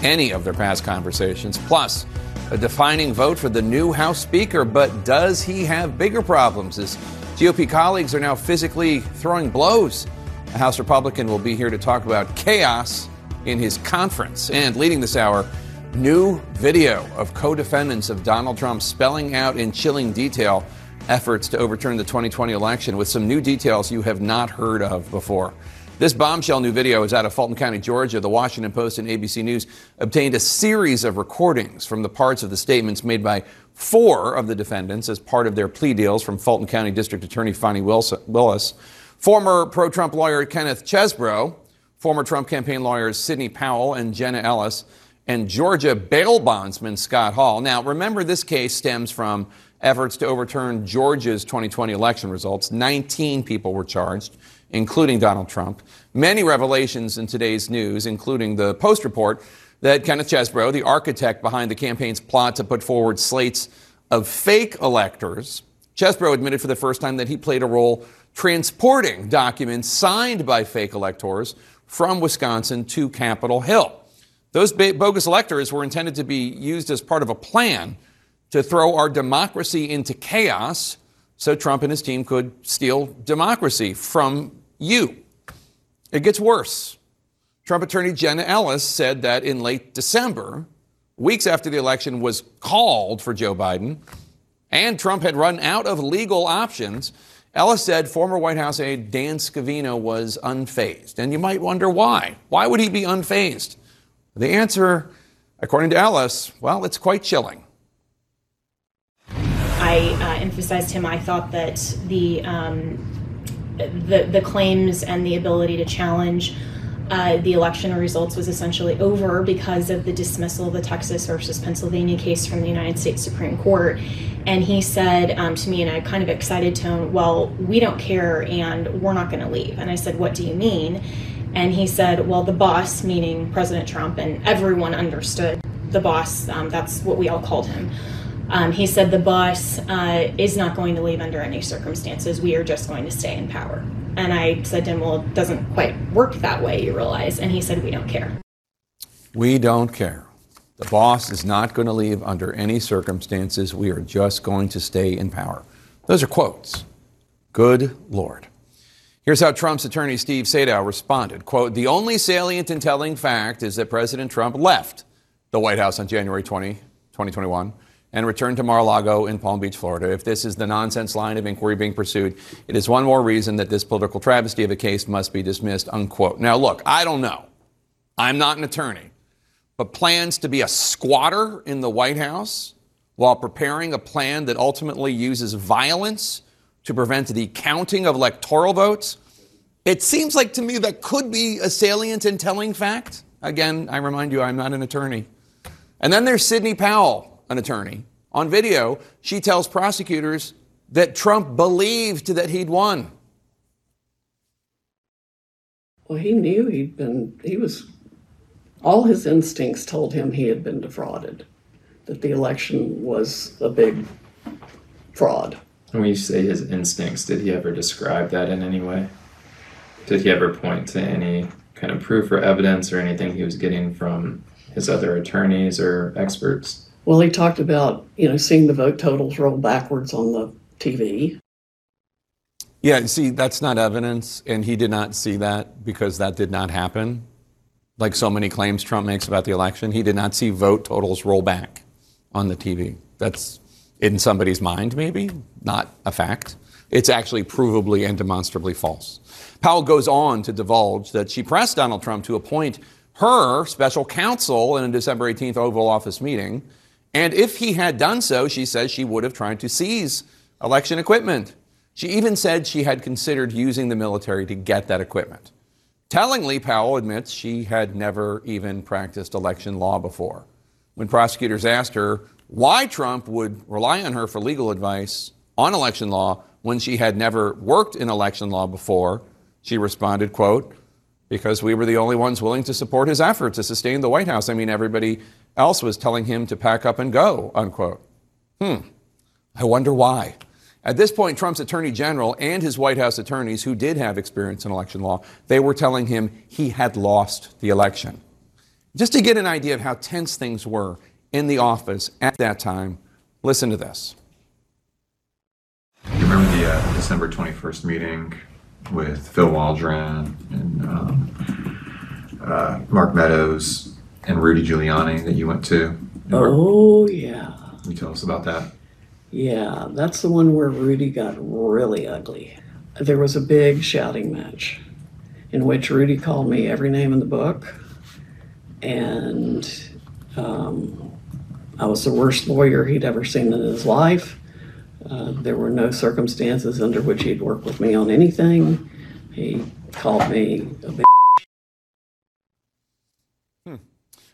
Speaker 2: any of their past conversations. Plus, a defining vote for the new House Speaker. But does he have bigger problems? His GOP colleagues are now physically throwing blows. A House Republican will be here to talk about chaos in his conference. And leading this hour, new video of co defendants of Donald Trump spelling out in chilling detail efforts to overturn the 2020 election with some new details you have not heard of before. This bombshell new video is out of Fulton County, Georgia. The Washington Post and ABC News obtained a series of recordings from the parts of the statements made by four of the defendants as part of their plea deals from Fulton County District Attorney Fani Willis, former pro Trump lawyer Kenneth Chesebro, former Trump campaign lawyers Sidney Powell and Jenna Ellis, and Georgia bail bondsman Scott Hall. Now, remember, this case stems from efforts to overturn Georgia's 2020 election results. 19 people were charged, including Donald Trump. Many revelations in today's news, including the Post report that Kenneth Chesebro, the architect behind the campaign's plot to put forward slates of fake electors, Chesebro admitted for the first time that he played a role transporting documents signed by fake electors from Wisconsin to Capitol Hill. Those bogus electors were intended to be used as part of a plan to throw our democracy into chaos so Trump and his team could steal democracy from you. It gets worse. Trump attorney Jenna Ellis said that in late December, weeks after the election was called for Joe Biden and Trump had run out of legal options, Ellis said former White House aide Dan Scavino was unfazed. And you might wonder why. Why would he be unfazed? The answer, according to Ellis, well, it's quite chilling.
Speaker 23: I uh, emphasized him. I thought that the, um, the the claims and the ability to challenge uh, the election results was essentially over because of the dismissal of the Texas versus Pennsylvania case from the United States Supreme Court. And he said um, to me in a kind of excited tone, Well, we don't care and we're not going to leave. And I said, What do you mean? And he said, Well, the boss, meaning President Trump, and everyone understood the boss, um, that's what we all called him. Um, he said the boss uh, is not going to leave under any circumstances. We are just going to stay in power. And I said to him, Well, it doesn't quite work that way, you realize. And he said, We don't care.
Speaker 2: We don't care. The boss is not going to leave under any circumstances. We are just going to stay in power. Those are quotes. Good Lord. Here's how Trump's attorney Steve Sadow responded. Quote, the only salient and telling fact is that President Trump left the White House on January 20, 2021 and returned to Mar-a-Lago in Palm Beach, Florida. If this is the nonsense line of inquiry being pursued, it is one more reason that this political travesty of a case must be dismissed, unquote. Now, look, I don't know. I'm not an attorney. But plans to be a squatter in the White House while preparing a plan that ultimately uses violence to prevent the counting of electoral votes, it seems like to me that could be a salient and telling fact. Again, I remind you, I'm not an attorney. And then there's Sidney Powell, an attorney, on video, she tells prosecutors that Trump believed that he'd won.
Speaker 24: Well, he knew he'd been, he was, all his instincts told him he had been defrauded, that the election was a big fraud.
Speaker 25: When you say his instincts, did he ever describe that in any way? Did he ever point to any kind of proof or evidence or anything he was getting from his other attorneys or experts?
Speaker 24: Well, he talked about, you know, seeing the vote totals roll backwards on the TV.
Speaker 2: Yeah, see, that's not evidence, and he did not see that because that did not happen. Like so many claims Trump makes about the election, he did not see vote totals roll back on the TV. That's in somebody's mind, maybe, not a fact. It's actually provably and demonstrably false. Powell goes on to divulge that she pressed Donald Trump to appoint her special counsel in a December 18th Oval Office meeting and if he had done so, she says she would have tried to seize election equipment. She even said she had considered using the military to get that equipment. Tellingly, Powell admits she had never even practiced election law before. When prosecutors asked her why Trump would rely on her for legal advice on election law when she had never worked in election law before, she responded, quote, because we were the only ones willing to support his effort to sustain the White House. I mean, everybody else was telling him to pack up and go, unquote. Hmm. I wonder why. At this point, Trump's attorney general and his White House attorneys, who did have experience in election law, they were telling him he had lost the election. Just to get an idea of how tense things were in the office at that time, listen to this.
Speaker 26: You remember the uh, December 21st meeting with Phil Waldron and um, uh, Mark Meadows and Rudy Giuliani that you went to?
Speaker 24: Oh, yeah.
Speaker 26: Can you tell us about that?
Speaker 24: Yeah, that's the one where Rudy got really ugly. There was a big shouting match in which Rudy called me every name in the book, and um, I was the worst lawyer he'd ever seen in his life. Uh, there were no circumstances under which he'd work with me on anything. He called me a big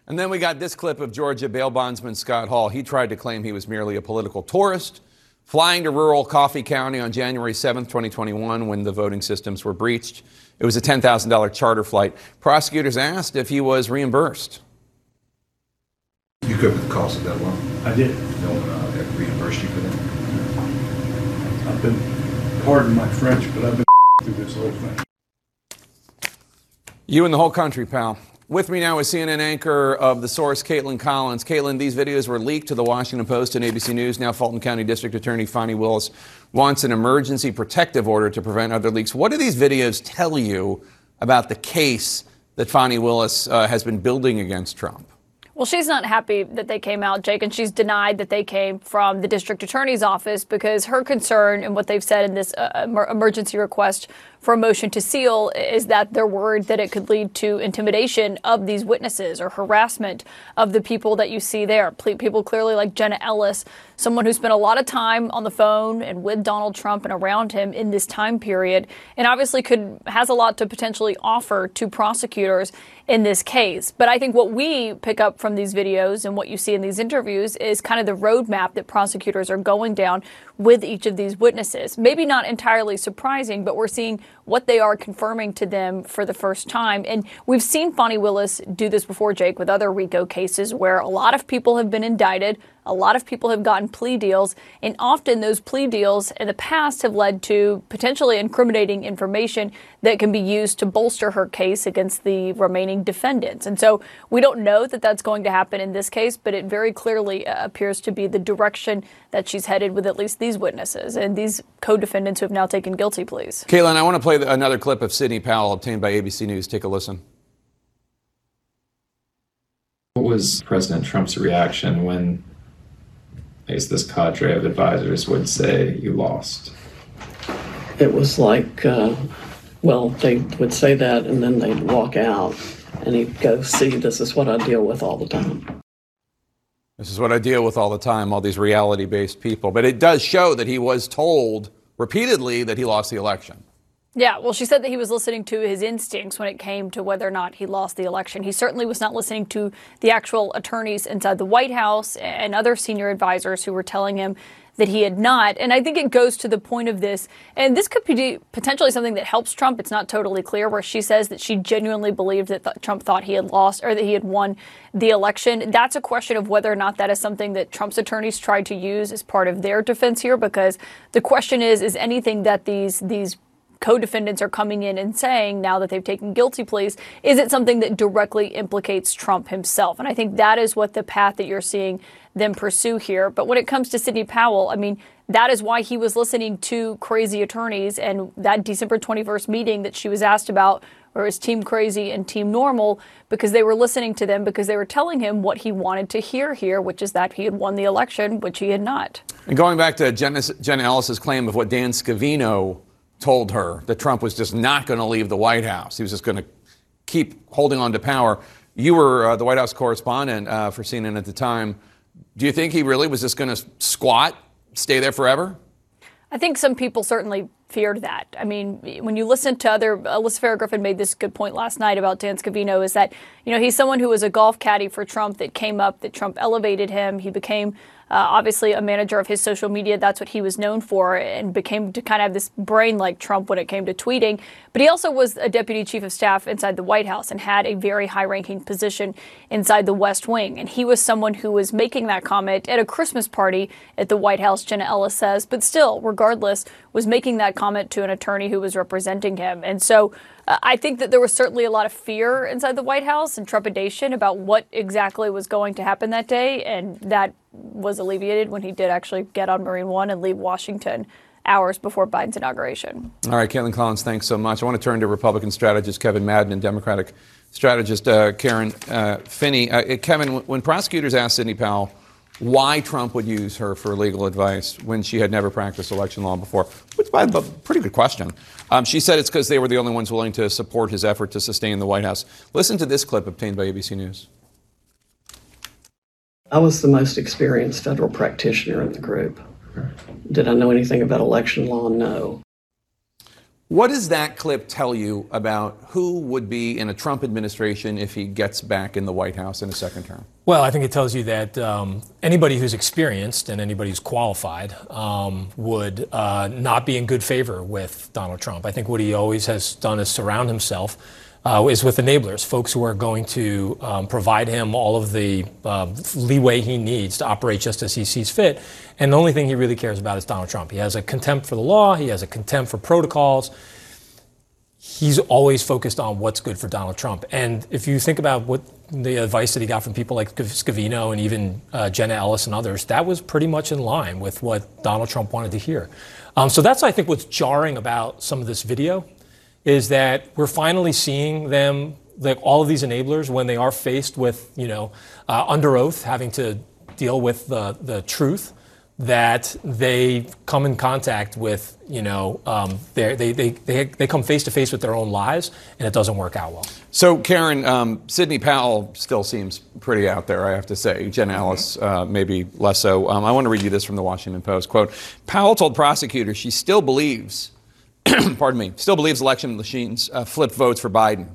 Speaker 2: And then we got this clip of Georgia bail bondsman Scott Hall. He tried to claim he was merely a political tourist, flying to rural Coffee County on January 7th, 2021, when the voting systems were breached. It was a $10,000 charter flight. Prosecutors asked if he was reimbursed.
Speaker 26: You covered the cost of that loan?
Speaker 27: I did.
Speaker 26: No one uh, reimbursed you for that?
Speaker 27: I've been, pardon my French, but I've been through this whole thing.
Speaker 2: You and the whole country, pal. With me now is CNN anchor of The Source, Kaitlan Collins. Kaitlan, these videos were leaked to the Washington Post and ABC News. Now, Fulton County District Attorney Fani Willis wants an emergency protective order to prevent other leaks. What do these videos tell you about the case that Fani Willis uh, has been building against Trump?
Speaker 28: Well, she's not happy that they came out, Jake, and she's denied that they came from the district attorney's office because her concern and what they've said in this uh, emergency request for a motion to seal is that they're worried that it could lead to intimidation of these witnesses or harassment of the people that you see there. People clearly like Jenna Ellis, someone who spent a lot of time on the phone and with Donald Trump and around him in this time period, and obviously could has a lot to potentially offer to prosecutors in this case. But I think what we pick up from these videos and what you see in these interviews is kind of the roadmap that prosecutors are going down with each of these witnesses. Maybe not entirely surprising, but we're seeing what they are confirming to them for the first time. And we've seen Fani Willis do this before, Jake, with other RICO cases where a lot of people have been indicted, a lot of people have gotten plea deals, and often those plea deals in the past have led to potentially incriminating information that can be used to bolster her case against the remaining defendants. And so we don't know that that's going to happen in this case, but it very clearly uh, appears to be the direction that she's headed with at least these witnesses and these co defendants who have now taken guilty pleas.
Speaker 2: Kaitlan, I want to play another clip of Sidney Powell obtained by ABC News. Take a listen.
Speaker 25: What was President Trump's reaction when I guess this cadre of advisors would say you lost?
Speaker 24: It was like, uh, well, they would say that and then they'd walk out and he'd go, see, this is what I deal with all the time.
Speaker 2: This is what I deal with all the time, all these reality based people. But it does show that he was told repeatedly that he lost the election.
Speaker 28: Yeah, well, she said that he was listening to his instincts when it came to whether or not he lost the election. He certainly was not listening to the actual attorneys inside the White House and other senior advisors who were telling him that he had not. And I think it goes to the point of this, and this could be potentially something that helps Trump. It's not totally clear, where she says that she genuinely believed that th- Trump thought he had lost or that he had won the election. That's a question of whether or not that is something that Trump's attorneys tried to use as part of their defense here, because the question is, is anything that these these co-defendants are coming in and saying now that they've taken guilty pleas is it something that directly implicates Trump himself and I think that is what the path that you're seeing them pursue here but when it comes to Sidney Powell I mean that is why he was listening to crazy attorneys and that December 21st meeting that she was asked about or is team crazy and team normal because they were listening to them because they were telling him what he wanted to hear here, which is that he had won the election, which he had not.
Speaker 2: And going back to Jenna, Jenna Ellis's claim of what Dan Scavino told her that Trump was just not going to leave the White House. He was just going to keep holding on to power. You were uh, the White House correspondent uh, for CNN at the time. Do you think he really was just going to squat, stay there forever?
Speaker 28: I think some people certainly feared that. I mean, when you listen to other, Alyssa Farah Griffin made this good point last night about Dan Scavino is that, you know, he's someone who was a golf caddy for Trump that came up, that Trump elevated him. He became uh, Uh, obviously a manager of his social media. That's what he was known for and became to kind of have this brain like Trump when it came to tweeting. But he also was a deputy chief of staff inside the White House and had a very high ranking position inside the West Wing. And he was someone who was making that comment at a Christmas party at the White House, Jenna Ellis says, but still, regardless, was making that comment to an attorney who was representing him. And so uh, I think that there was certainly a lot of fear inside the White House and trepidation about what exactly was going to happen that day, and that was alleviated when he did actually get on Marine One and leave Washington hours before Biden's inauguration.
Speaker 2: All right, Kaitlan Collins, thanks so much. I want to turn to Republican strategist Kevin Madden and Democratic strategist uh, Karen uh, Finney. Uh, Kevin, when prosecutors asked Sidney Powell why Trump would use her for legal advice when she had never practiced election law before, which by a pretty good question. Um, she said it's because they were the only ones willing to support his effort to sustain the White House. Listen to this clip obtained by ABC News.
Speaker 24: I was the most experienced federal practitioner in the group. Did I know anything about election law? No.
Speaker 2: What does that clip tell you about who would be in a Trump administration if he gets back in the White House in a second term?
Speaker 29: Well, I think it tells you that um, anybody who's experienced and anybody who's qualified um, would uh, not be in good favor with Donald Trump. I think what he always has done is surround himself uh, is with enablers, folks who are going to um, provide him all of the uh, leeway he needs to operate just as he sees fit. And the only thing he really cares about is Donald Trump. He has a contempt for the law, he has a contempt for protocols. He's always focused on what's good for Donald Trump. And if you think about what the advice that he got from people like Scavino and even uh, Jenna Ellis and others, that was pretty much in line with what Donald Trump wanted to hear. Um, so that's, I think, what's jarring about some of this video is that we're finally seeing them like all of these enablers, when they are faced with, you know, uh, under oath, having to deal with the, the truth, that they come in contact with, you know, um, they, they, they, they come face to face with their own lives, and it doesn't work out well.
Speaker 2: So, Karen, um, Sidney Powell still seems pretty out there, I have to say. Jen
Speaker 29: Mm-hmm.
Speaker 2: Ellis, uh, maybe less so. Um, I want to read you this from the Washington Post. Quote Powell told prosecutors she still believes, pardon me, still believes election machines uh, flipped votes for Biden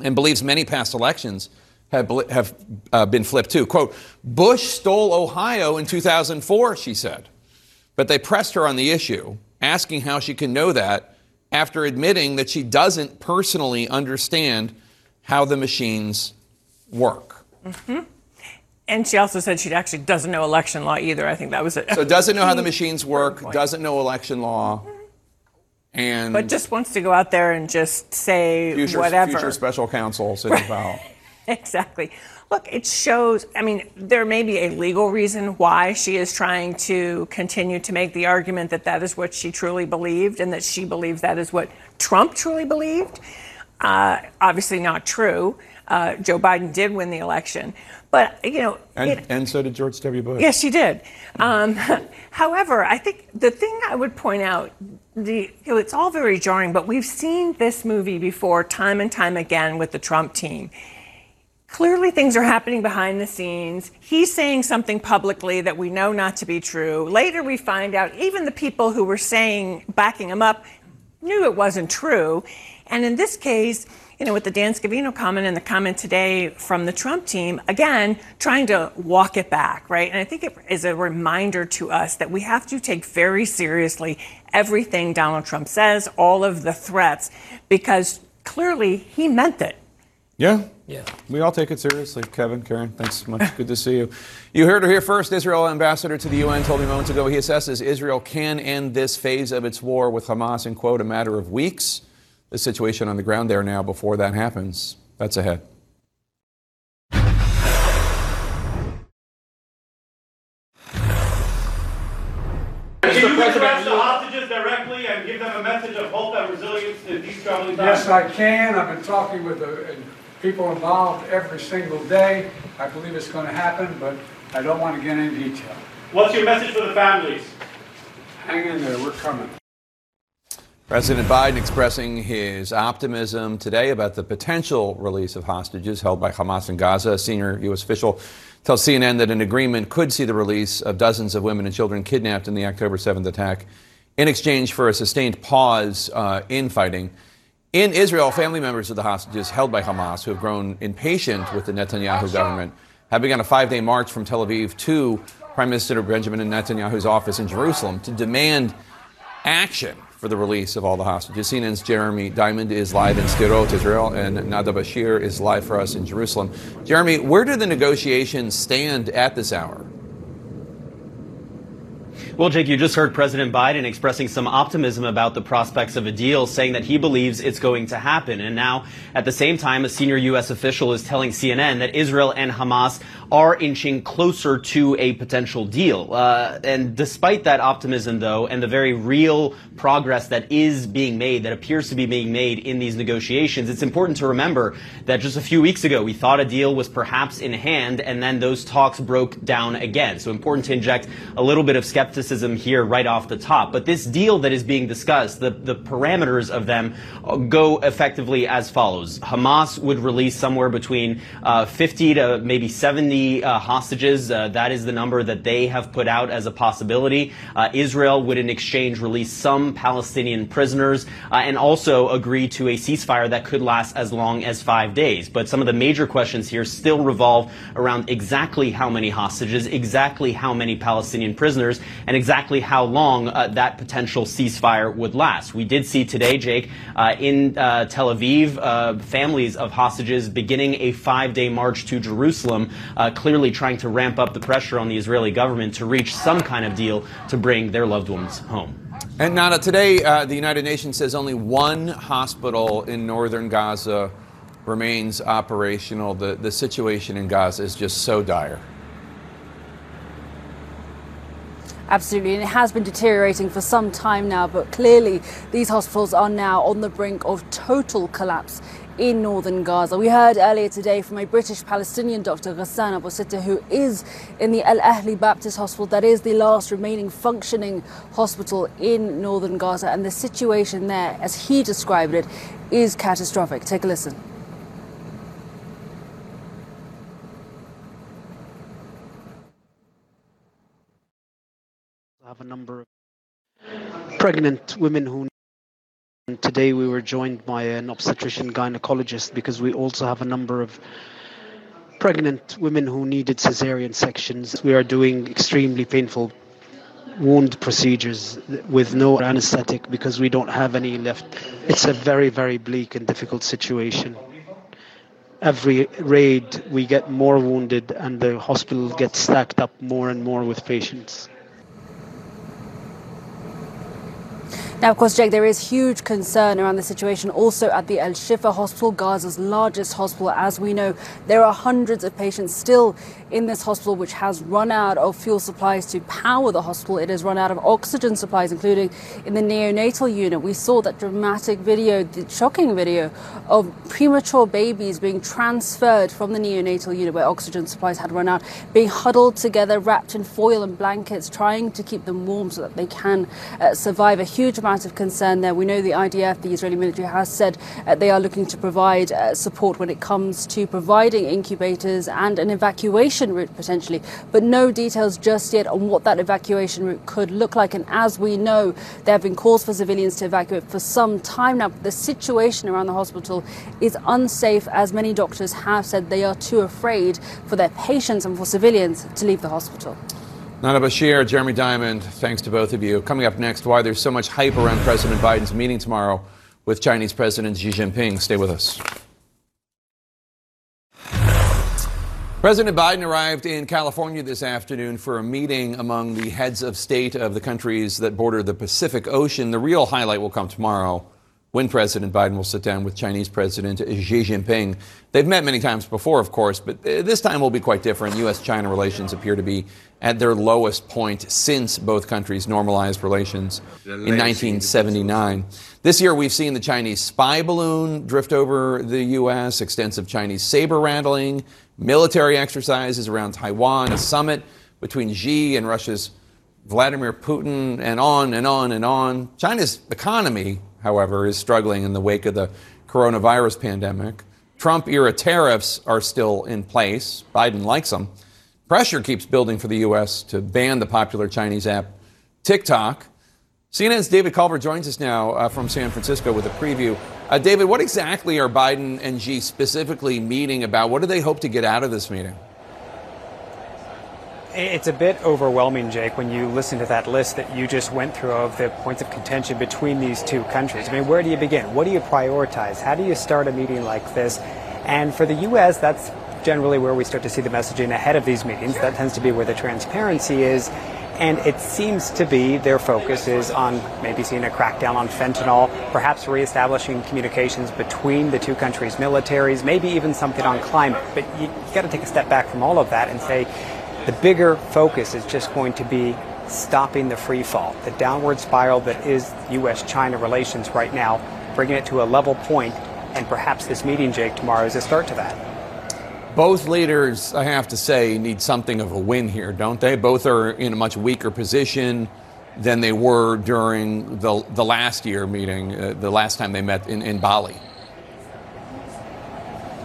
Speaker 2: and believes many past elections have, have uh, been flipped too. Quote Bush stole Ohio in 2004, she said. But they pressed her on the issue, asking how she can know that after admitting that she doesn't personally understand how the machines work.
Speaker 30: hmm And she also said she actually doesn't know election law either. I think that was it.
Speaker 2: So doesn't know how the machines work, doesn't know election law, and
Speaker 30: But just wants to go out there and just say
Speaker 2: future,
Speaker 30: whatever.
Speaker 2: future special counsel Sidney Powell.
Speaker 30: exactly. Look, it shows. I mean, there may be a legal reason why she is trying to continue to make the argument that that is what she truly believed and that she believes that is what Trump truly believed. Uh, obviously, not true. Uh, Joe Biden did win the election. But, you know,
Speaker 2: And,
Speaker 30: it,
Speaker 2: and so did George W. Bush.
Speaker 30: Yes, she did. Um, however, I think the thing I would point out, the, it's all very jarring, but we've seen this movie before time and time again with the Trump team. Clearly, things are happening behind the scenes. He's saying something publicly that we know not to be true. Later, we find out even the people who were saying, backing him up, knew it wasn't true. And in this case, you know, with the Dan Scavino comment and the comment today from the Trump team, again, trying to walk it back, right? And I think it is a reminder to us that we have to take very seriously everything Donald Trump says, all of the threats, because clearly he meant it.
Speaker 2: Yeah.
Speaker 29: Yeah.
Speaker 2: We all take it seriously. Kevin, Karen, thanks so much. Good to see you. You heard her here first. Israel ambassador to the UN told me moments ago he assesses Israel can end this phase of its war with Hamas in, quote, a matter of weeks. The situation on the ground there now before that happens. That's ahead.
Speaker 14: Can you address the hostages directly and give them a message of hope and resilience in these troubling times?
Speaker 31: Yes, I can. I've been talking with the people involved every single day. I believe it's going to happen, but I don't want to get into detail.
Speaker 14: What's your message for the families?
Speaker 31: Hang in there, we're coming.
Speaker 2: President Biden expressing his optimism today about the potential release of hostages held by Hamas in Gaza. A senior U.S. official tells CNN that an agreement could see the release of dozens of women and children kidnapped in the October 7th attack in exchange for a sustained pause uh, in fighting. In Israel, family members of the hostages held by Hamas, who have grown impatient with the Netanyahu government, have begun a five day march from Tel Aviv to Prime Minister Benjamin Netanyahu's office in Jerusalem to demand action for the release of all the hostages. CNN's Jeremy Diamond is live in Sderot, Israel, and Nada Bashir is live for us in Jerusalem. Jeremy, where do the negotiations stand at this hour?
Speaker 32: Well, Jake, you just heard President Biden expressing some optimism about the prospects of a deal, saying that he believes it's going to happen. And now, at the same time, a senior U.S. official is telling CNN that Israel and Hamas are inching closer to a potential deal. Uh, and despite that optimism, though, and the very real progress that is being made, that appears to be being made in these negotiations, it's important to remember that just a few weeks ago, we thought a deal was perhaps in hand, and then those talks broke down again. So important to inject a little bit of skepticism here right off the top. But this deal that is being discussed, the, the parameters of them uh, go effectively as follows. Hamas would release somewhere between uh, 50 to maybe 70 uh, hostages. Uh, that is the number that they have put out as a possibility. Uh, Israel would, in exchange, release some Palestinian prisoners uh, and also agree to a ceasefire that could last as long as five days. But some of the major questions here still revolve around exactly how many hostages, exactly how many Palestinian prisoners, and exactly how long uh, that potential ceasefire would last. We did see today, Jake, uh, in uh, Tel Aviv, uh, families of hostages beginning a five-day march to Jerusalem, uh, clearly trying to ramp up the pressure on the Israeli government to reach some kind of deal to bring their loved ones home.
Speaker 2: And Nada, today uh, the United Nations says only one hospital in northern Gaza remains operational. The, the situation in Gaza is just so dire.
Speaker 33: Absolutely, and it has been deteriorating for some time now, but clearly these hospitals are now on the brink of total collapse in northern Gaza. We heard earlier today from a British Palestinian doctor, Ghassan Abu Sittah, who is in the Al Ahli Baptist Hospital, that is the last remaining functioning hospital in northern Gaza. And the situation there, as he described it, is catastrophic. Take a listen.
Speaker 34: A number of pregnant women who and today we were joined by an obstetrician gynecologist because we also have a number of pregnant women who needed cesarean sections. We are doing extremely painful wound procedures with no anesthetic because we don't have any left. It's a very, very bleak and difficult situation. Every raid, we get more wounded, and the hospital gets stacked up more and more with patients.
Speaker 21: Now, of course, Jake, there is huge concern around the situation also at the Al Shifa Hospital, Gaza's largest hospital. As we know, there are hundreds of patients still in this hospital, which has run out of fuel supplies to power the hospital. It has run out of oxygen supplies, including in the neonatal unit. We saw that dramatic video, the shocking video of premature babies being transferred from the neonatal unit where oxygen supplies had run out, being huddled together, wrapped in foil and blankets, trying to keep them warm so that they can uh, survive. A huge amount of concern there. We know the IDF, the Israeli military, has said uh, they are looking to provide uh, support when it comes to providing incubators and an evacuation route potentially, but no details just yet on what that evacuation route could look like. And as we know, there have been calls for civilians to evacuate for some time now. The situation around the hospital is unsafe, as many doctors have said they are too afraid for their patients and for civilians to leave the hospital.
Speaker 2: Nada Bashir, Jeremy Diamond, thanks to both of you. Coming up next, why there's so much hype around President Biden's meeting tomorrow with Chinese President Xi Jinping. Stay with us. President Biden arrived in California this afternoon for a meeting among the heads of state of the countries that border the Pacific Ocean. The real highlight will come tomorrow when President Biden will sit down with Chinese President Xi Jinping. They've met many times before, of course, but uh, this time will be quite different. U.S. China relations appear to be at their lowest point since both countries normalized relations in 1979. This year, we've seen the Chinese spy balloon drift over the U.S., extensive Chinese saber rattling, military exercises around Taiwan, a summit between Xi and Russia's Vladimir Putin, and on and on and on. China's economy however, is struggling in the wake of the coronavirus pandemic. Trump era tariffs are still in place. Biden likes them. Pressure keeps building for the U.S. to ban the popular Chinese app TikTok. CNN's David Culver joins us now uh, from San Francisco with a preview. Uh, David, what exactly are Biden and Xi specifically meeting about? What do they hope to get out of this meeting?
Speaker 35: It's a bit overwhelming, Jake, when you listen to that list that you just went through of the points of contention between these two countries. I mean, where do you begin? What do you prioritize? How do you start a meeting like this? And for the U.S., that's generally where we start to see the messaging ahead of these meetings. That tends to be where the transparency is. And it seems to be their focus is on maybe seeing a crackdown on fentanyl, perhaps reestablishing communications between the two countries' militaries, maybe even something on climate. But you got to take a step back from all of that and say, the bigger focus is just going to be stopping the free fall, the downward spiral that is U.S. China relations right now, bringing it to a level point, and perhaps this meeting, Jake, tomorrow is a start to that.
Speaker 2: Both leaders, I have to say, need something of a win here, don't they? Both are in a much weaker position than they were during the, the last year meeting, uh, the last time they met in, in Bali.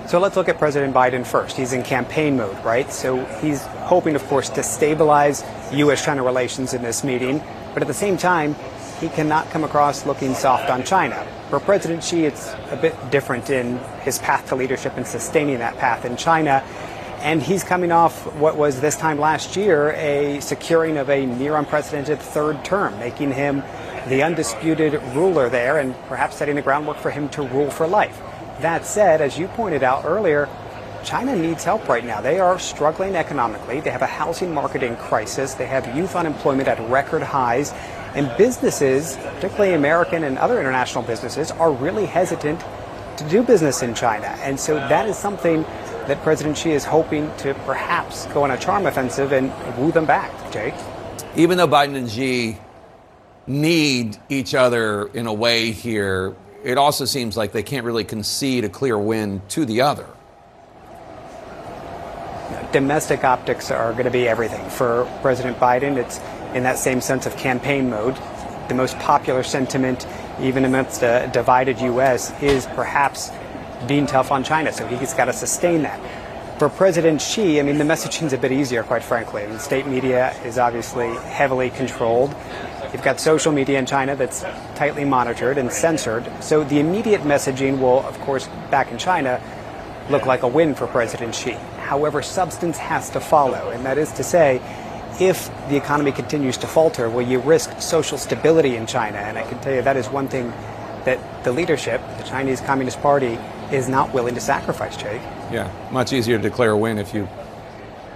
Speaker 35: So let's look at President Biden first. He's in campaign mode, right? So he's hoping, of course, to stabilize U.S. China relations in this meeting. But at the same time, he cannot come across looking soft on China. For President Xi, it's a bit different in his path to leadership and sustaining that path in China. And he's coming off what was this time last year a securing of a near unprecedented third term, making him the undisputed ruler there and perhaps setting the groundwork for him to rule for life. That said, as you pointed out earlier, China needs help right now. They are struggling economically. They have a housing market in crisis. They have youth unemployment at record highs. And businesses, particularly American and other international businesses, are really hesitant to do business in China. And so that is something that President Xi is hoping to perhaps go on a charm offensive and woo them back. Jake?
Speaker 2: even though Biden and Xi need each other in a way here, it also seems like they can't really concede a clear win to the other.
Speaker 35: Domestic optics are going to be everything. For President Biden, it's in that same sense of campaign mode. The most popular sentiment, even amidst a divided U.S., is perhaps being tough on China. So he's got to sustain that. For President Xi, I mean, the messaging's a bit easier, quite frankly. I mean, state media is obviously heavily controlled. You've got social media in China that's tightly monitored and censored. So the immediate messaging will, of course, back in China, look like a win for President Xi. However, substance has to follow, and that is to say, if the economy continues to falter, will you risk social stability in China? And I can tell you that is one thing that the leadership, the Chinese Communist Party, is not willing to sacrifice, Jake.
Speaker 2: Yeah, much easier to declare a win if you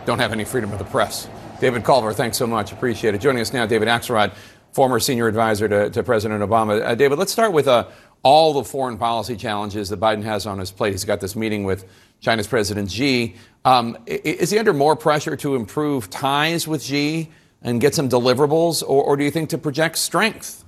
Speaker 2: don't have any freedom of the press. David Culver, thanks so much. Appreciate it. Joining us now, David Axelrod, former senior advisor to, to President Obama. Uh, David, let's start with uh, all the foreign policy challenges that Biden has on his plate. He's got this meeting with China's President Xi. Um, is he under more pressure to improve ties with Xi and get some deliverables, or, or do you think to project strength?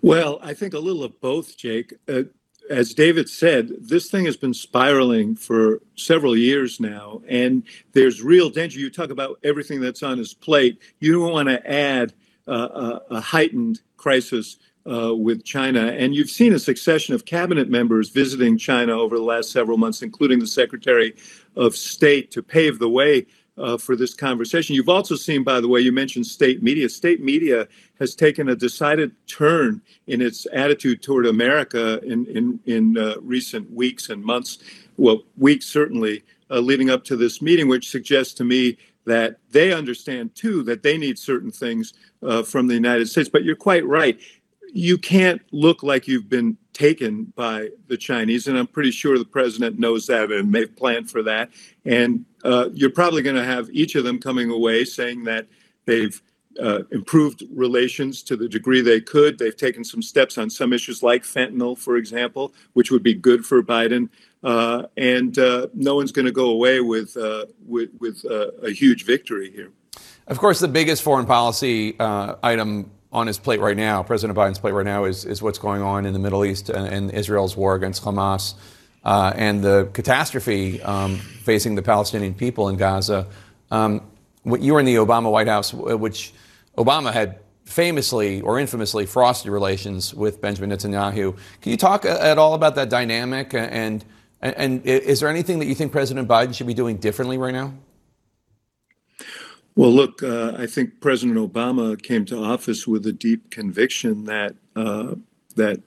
Speaker 36: Well, I think a little of both, Jake. Uh, as David said, this thing has been spiraling for several years now, and there's real danger. You talk about everything that's on his plate. You don't want to add uh, a, a, heightened crisis uh, with China. And you've seen a succession of cabinet members visiting China over the last several months, including the Secretary of State, to pave the way uh, for this conversation. You've also seen, by the way, you mentioned state media. State media has taken a decided turn in its attitude toward America in in, in uh, recent weeks and months. Well, weeks certainly uh, leading up to this meeting, which suggests to me that they understand too that they need certain things uh, from the United States. But you're quite right. You can't look like you've been taken by the Chinese, and I'm pretty sure the president knows that and they've planned for that. And uh, you're probably going to have each of them coming away saying that they've uh, improved relations to the degree they could. They've taken some steps on some issues like fentanyl, for example, which would be good for Biden. Uh, and uh, no one's going to go away with uh, with, with uh, a huge victory here.
Speaker 2: Of course, the biggest foreign policy item on his plate right now, President Biden's plate right now, is, is what's going on in the Middle East and, and Israel's war against Hamas uh, and the catastrophe um, facing the Palestinian people in Gaza. Um, you were in the Obama White House, which Obama had famously or infamously frosty relations with Benjamin Netanyahu. Can you talk at all about that dynamic? And, and, and is there anything that you think President Biden should be doing differently right now?
Speaker 36: Well, look, uh, I think President Obama came to office with a deep conviction that uh, that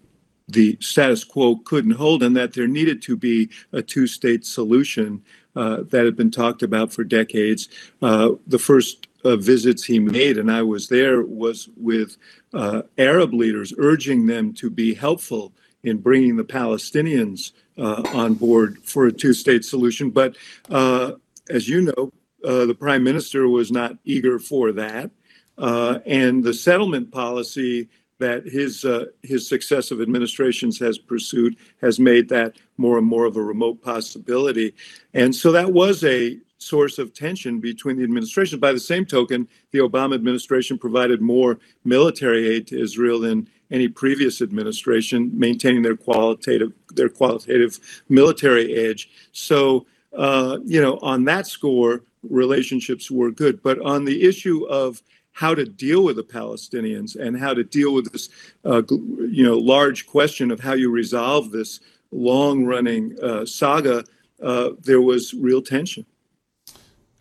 Speaker 36: the status quo couldn't hold, and that there needed to be a two-state solution uh, that had been talked about for decades. Uh, the first uh, visits he made, and I was there, was with uh, Arab leaders, urging them to be helpful in bringing the Palestinians on board for a two-state solution. But as you know, uh, the prime minister was not eager for that. Uh, and the settlement policy that his uh, his successive administrations has pursued has made that more and more of a remote possibility. And so that was a source of tension between the administrations. By the same token, the Obama administration provided more military aid to Israel than any previous administration, maintaining their qualitative their qualitative military edge. So uh, you know, on that score, relationships were good. But on the issue of how to deal with the Palestinians and how to deal with this, uh, you know, large question of how you resolve this long-running uh, saga, uh, there was real tension.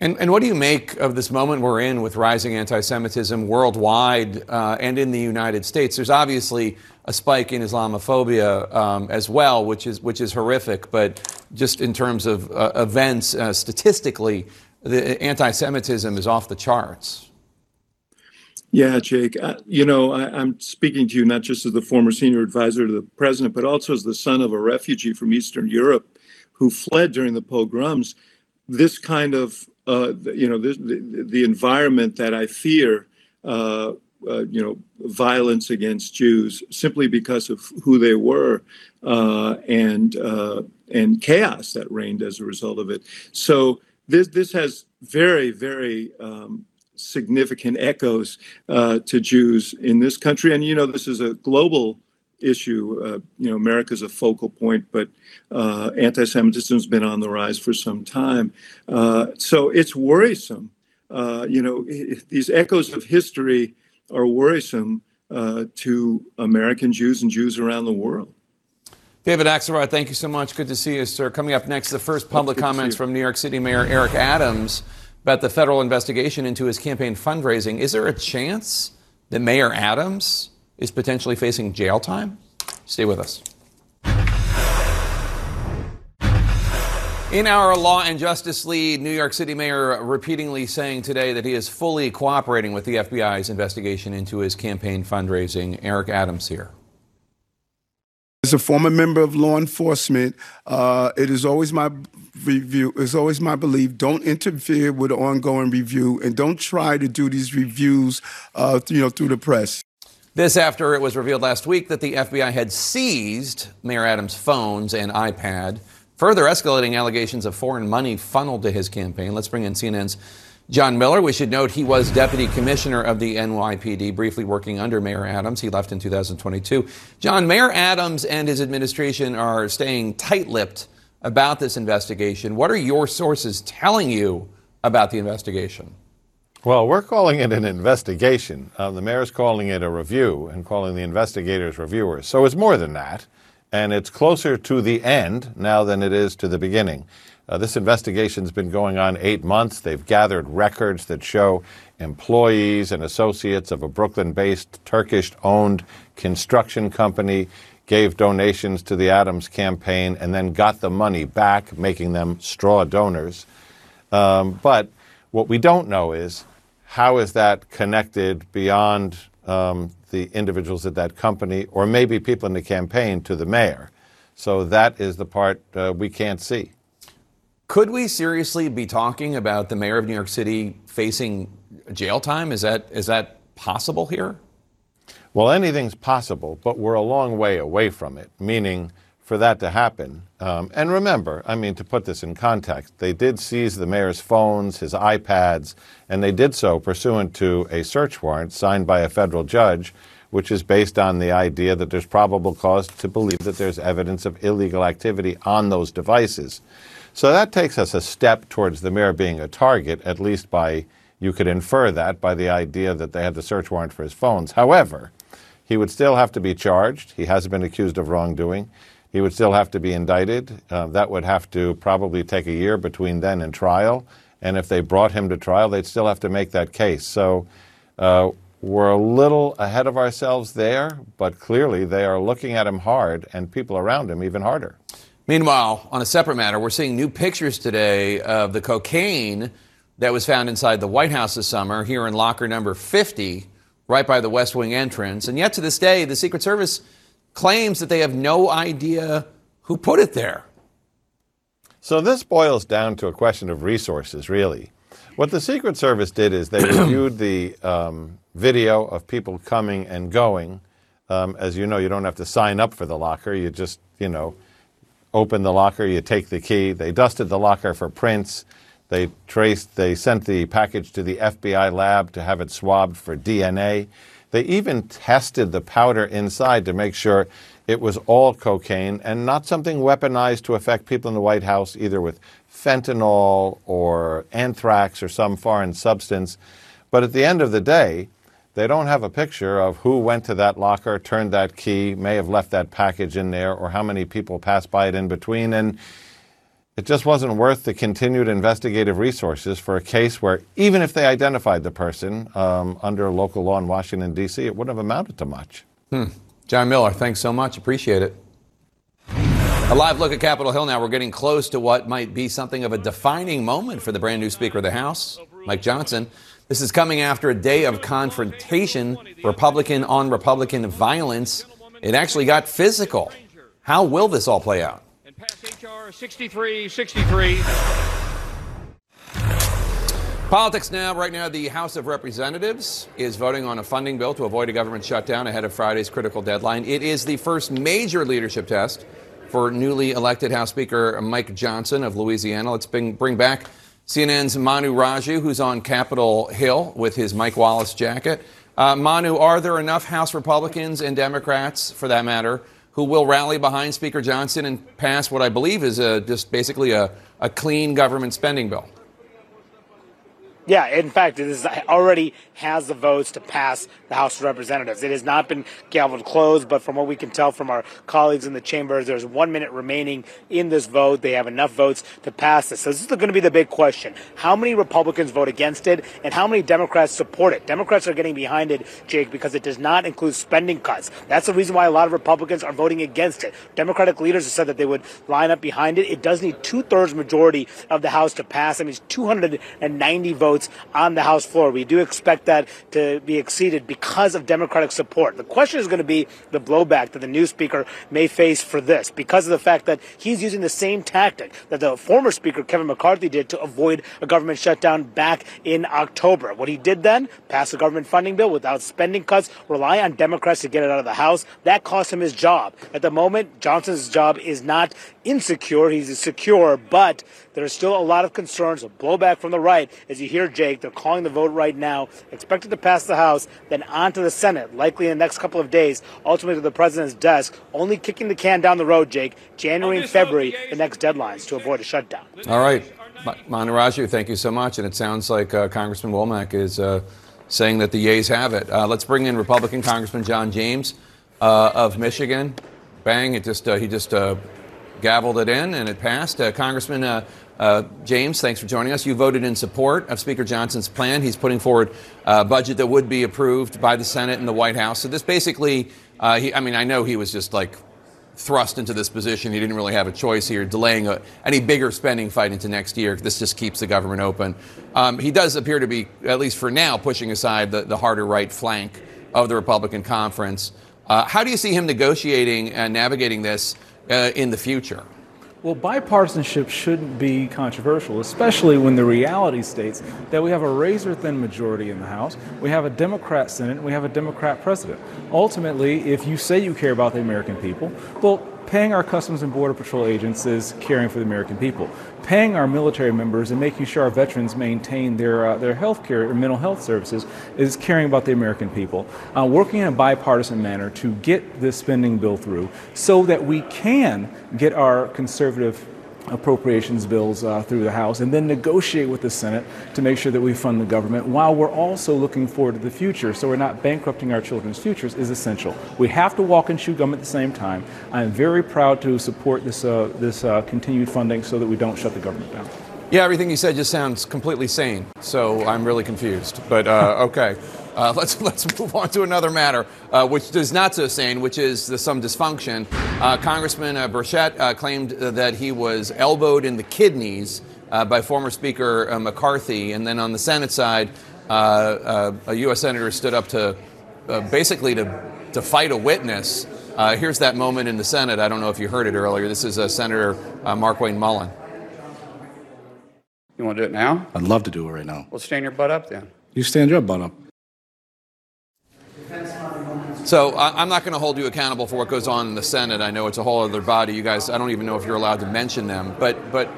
Speaker 2: And, and, what do you make of this moment we're in with rising anti Semitism worldwide uh, and in the United States? There's obviously a spike in Islamophobia um, as well, which is, which is horrific, but just in terms of uh, events, uh, statistically, the anti Semitism is off the charts.
Speaker 36: Yeah, Jake. Uh, you know, I, am speaking to you not just as the former senior advisor to the president, but also as the son of a refugee from Eastern Europe who fled during the pogroms. This kind of, uh, you know, the, the, the, environment that I fear, uh, uh, you know, violence against Jews simply because of who they were, uh, and uh, and chaos that reigned as a result of it. So this this has very very um, significant echoes uh, to Jews in this country. And, you know, this is a global issue. Uh, you know, America's a focal point, but uh, anti Semitism has been on the rise for some time. Uh, so it's worrisome. Uh, you know, these echoes of history are worrisome uh, to American Jews and Jews around the world.
Speaker 2: David Axelrod, thank you so much. Good to see you, sir. Coming up next, the first public comments from New York City Mayor Eric Adams about the federal investigation into his campaign fundraising. Is there a chance that Mayor Adams is potentially facing jail time? Stay with us. In our law and justice lead, New York City Mayor repeatedly saying today that he is fully cooperating with the FBI's investigation into his campaign fundraising. Eric Adams here.
Speaker 37: As a former member of law enforcement, uh, it is always my review. It's always my belief: don't interfere with ongoing review, and don't try to do these reviews, uh, you know, through the press.
Speaker 2: This after it was revealed last week that the FBI had seized Mayor Adams' phones and iPad, further escalating allegations of foreign money funneled to his campaign. Let's bring in CNN's John Miller. We should note he was deputy commissioner of the NYPD, briefly working under Mayor Adams. He left in 2022. John, Mayor Adams and his administration are staying tight lipped about this investigation. What are your sources telling you about the investigation?
Speaker 38: Well, we're calling it an investigation. Uh, the mayor's calling it a review and calling the investigators reviewers. So it's more than that. And it's closer to the end now than it is to the beginning. Uh, this investigation's been going on eight months. They've gathered records that show employees and associates of a Brooklyn based Turkish owned construction company gave donations to the Adams campaign and then got the money back, making them straw donors. Um, but what we don't know is how is that connected beyond um, the individuals at that company or maybe people in the campaign to the mayor? So that is the part uh, we can't see.
Speaker 2: Could we seriously be talking about the mayor of New York City facing jail time? Is that is that possible here?
Speaker 38: Well, anything's possible, but we're a long way away from it. Meaning, for that to happen. Um, and remember, I mean, to put this in context, they did seize the mayor's phones, his iPads, and they did so pursuant to a search warrant signed by a federal judge, which is based on the idea that there's probable cause to believe that there's evidence of illegal activity on those devices. So that takes us a step towards the mayor being a target, at least by, you could infer that by the idea that they had the search warrant for his phones. However, he would still have to be charged. He hasn't been accused of wrongdoing. He would still have to be indicted. Uh, that would have to probably take a year between then and trial. And if they brought him to trial, they'd still have to make that case. So uh, we're a little ahead of ourselves there, but clearly they are looking at him hard and people around him even harder.
Speaker 2: Meanwhile, on a separate matter, we're seeing new pictures today of the cocaine that was found inside the White House this summer here in locker number 50, right by the West Wing entrance. And yet to this day, the Secret Service claims that they have no idea who put it there.
Speaker 38: So this boils down to a question of resources, really. What the Secret Service did is they reviewed the um, video of people coming and going. Um, as you know, you don't have to sign up for the locker. You just, you know, open the locker, you take the key. They dusted the locker for prints. They traced, they sent the package to the FBI lab to have it swabbed for DNA. They even tested the powder inside to make sure it was all cocaine and not something weaponized to affect people in the White House, either with fentanyl or anthrax or some foreign substance. But at the end of the day, they don't have a picture of who went to that locker, turned that key, may have left that package in there, or how many people passed by it in between. And it just wasn't worth the continued investigative resources for a case where, even if they identified the person um, under local law in Washington, D.C., it wouldn't have amounted to much.
Speaker 2: Hmm. John Miller, thanks so much. Appreciate it. A live look at Capitol Hill now. We're getting close to what might be something of a defining moment for the brand new Speaker of the House, Mike Johnson. This is coming after a day of confrontation, Republican on Republican violence. It actually got physical. How will this all play out?
Speaker 39: And pass HR 6363.
Speaker 2: Politics now. Right now, the House of Representatives is voting on a funding bill to avoid a government shutdown ahead of Friday's critical deadline. It is the first major leadership test for newly elected House Speaker Mike Johnson of Louisiana. Let's bring, bring back CNN's Manu Raju, who's on Capitol Hill with his Mike Wallace jacket. Uh, Manu, are there enough House Republicans and Democrats, for that matter, who will rally behind Speaker Johnson and pass what I believe is a, just basically a, a clean government spending bill?
Speaker 7: Yeah, in fact, it is already has the votes to pass the House of Representatives. It has not been gavelled closed, but from what we can tell from our colleagues in the chambers, there's one minute remaining in this vote. They have enough votes to pass this. So this is going to be the big question. How many Republicans vote against it, and how many Democrats support it? Democrats are getting behind it, Jake, because it does not include spending cuts. That's the reason why a lot of Republicans are voting against it. Democratic leaders have said that they would line up behind it. It does need two-thirds majority of the House to pass. That means 290 votes on the House floor. We do expect that to be exceeded because of Democratic support. The question is going to be the blowback that the new speaker may face for this because of the fact that he's using the same tactic that the former speaker, Kevin McCarthy, did to avoid a government shutdown back in October. What he did then, pass a government funding bill without spending cuts, rely on Democrats to get it out of the House. That cost him his job. At the moment, Johnson's job is not insecure. He's secure, but there's still a lot of concerns a blowback from the right. As you hear, Jake, they're calling the vote right now, expected to pass the House, then on to the Senate, likely in the next couple of days, ultimately to the president's desk, only kicking the can down the road, Jake, January and February, the next deadlines to avoid a shutdown.
Speaker 2: All right. Manu thank you so much. And it sounds like uh, Congressman Womack is uh, saying that the yeas have it. Uh, let's bring in Republican Congressman John James uh, of Michigan. Bang! It just uh, he just uh, gavelled it in and it passed. Uh, Congressman uh, uh, James, thanks for joining us. You voted in support of Speaker Johnson's plan. He's putting forward a budget that would be approved by the Senate and the White House. So this basically, uh, he, I mean, I know he was just like thrust into this position. He didn't really have a choice here, delaying a, any bigger spending fight into next year. This just keeps the government open. Um, he does appear to be, at least for now, pushing aside the, the harder right flank of the Republican conference. Uh, how do you see him negotiating and navigating this uh, in the future?
Speaker 40: Well, bipartisanship shouldn't be controversial, especially when the reality states that we have a razor thin majority in the House, we have a Democrat Senate, and we have a Democrat president. Ultimately, if you say you care about the American people, well, paying our Customs and Border Patrol agents is caring for the American people. Paying our military members and making sure our veterans maintain their, uh, their health care or mental health services is caring about the American people. Uh, working in a bipartisan manner to get this spending bill through so that we can get our conservative appropriations bills uh, through the House and then negotiate with the Senate to make sure that we fund the government while we're also looking forward to the future so we're not bankrupting our children's futures is essential. We have to walk and chew gum at the same time. I'm very proud to support this, uh, this uh, continued funding so that we don't shut the government down.
Speaker 2: Yeah, everything you said just sounds completely sane. So I'm really confused. But uh, okay, uh, let's let's move on to another matter, uh, which is not so sane, which is the, some dysfunction. Uh, Congressman uh, Burchett uh, claimed that he was elbowed in the kidneys by former Speaker McCarthy, and then on the Senate side, a U.S. senator stood up to basically to to fight a witness. here's that moment in the Senate. I don't know if you heard it earlier. This is Senator Markwayne Mullin.
Speaker 4: You want to do it now?
Speaker 3: I'd love to do it right now.
Speaker 4: Well, stand your butt up then.
Speaker 3: You stand your butt up.
Speaker 2: So I'm not going to hold you accountable for what goes on in the Senate. I know it's a whole other body. You guys, I don't even know if you're allowed to mention them. But but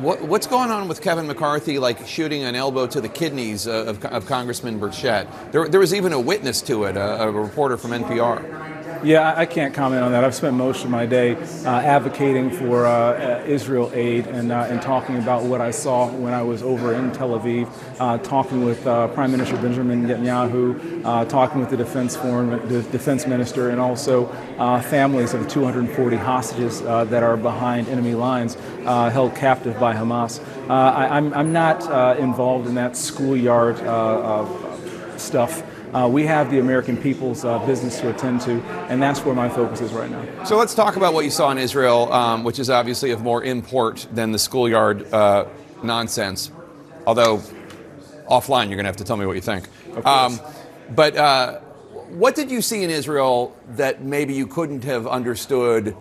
Speaker 2: what, what's going on with Kevin McCarthy, like shooting an elbow to the kidneys uh, of, of Congressman Burchett? There, there was even a witness to it, a, a reporter from NPR.
Speaker 40: Yeah, I can't comment on that. I've spent most of my day uh, advocating for uh, Israel aid and, uh, and talking about what I saw when I was over in Tel Aviv, uh, talking with uh, Prime Minister Benjamin Netanyahu, uh, talking with the defense foreign the defense minister, and also families of the 240 hostages that are behind enemy lines held captive by Hamas. I, am not involved in that schoolyard stuff. Uh, we have the American people's uh, business to attend to, and that's where my focus is right now.
Speaker 2: So let's talk about what you saw in Israel, um, which is obviously of more import than the schoolyard uh, nonsense. Although offline, you're going to have to tell me what you think. Um, but uh, what did you see in Israel that maybe you couldn't have understood?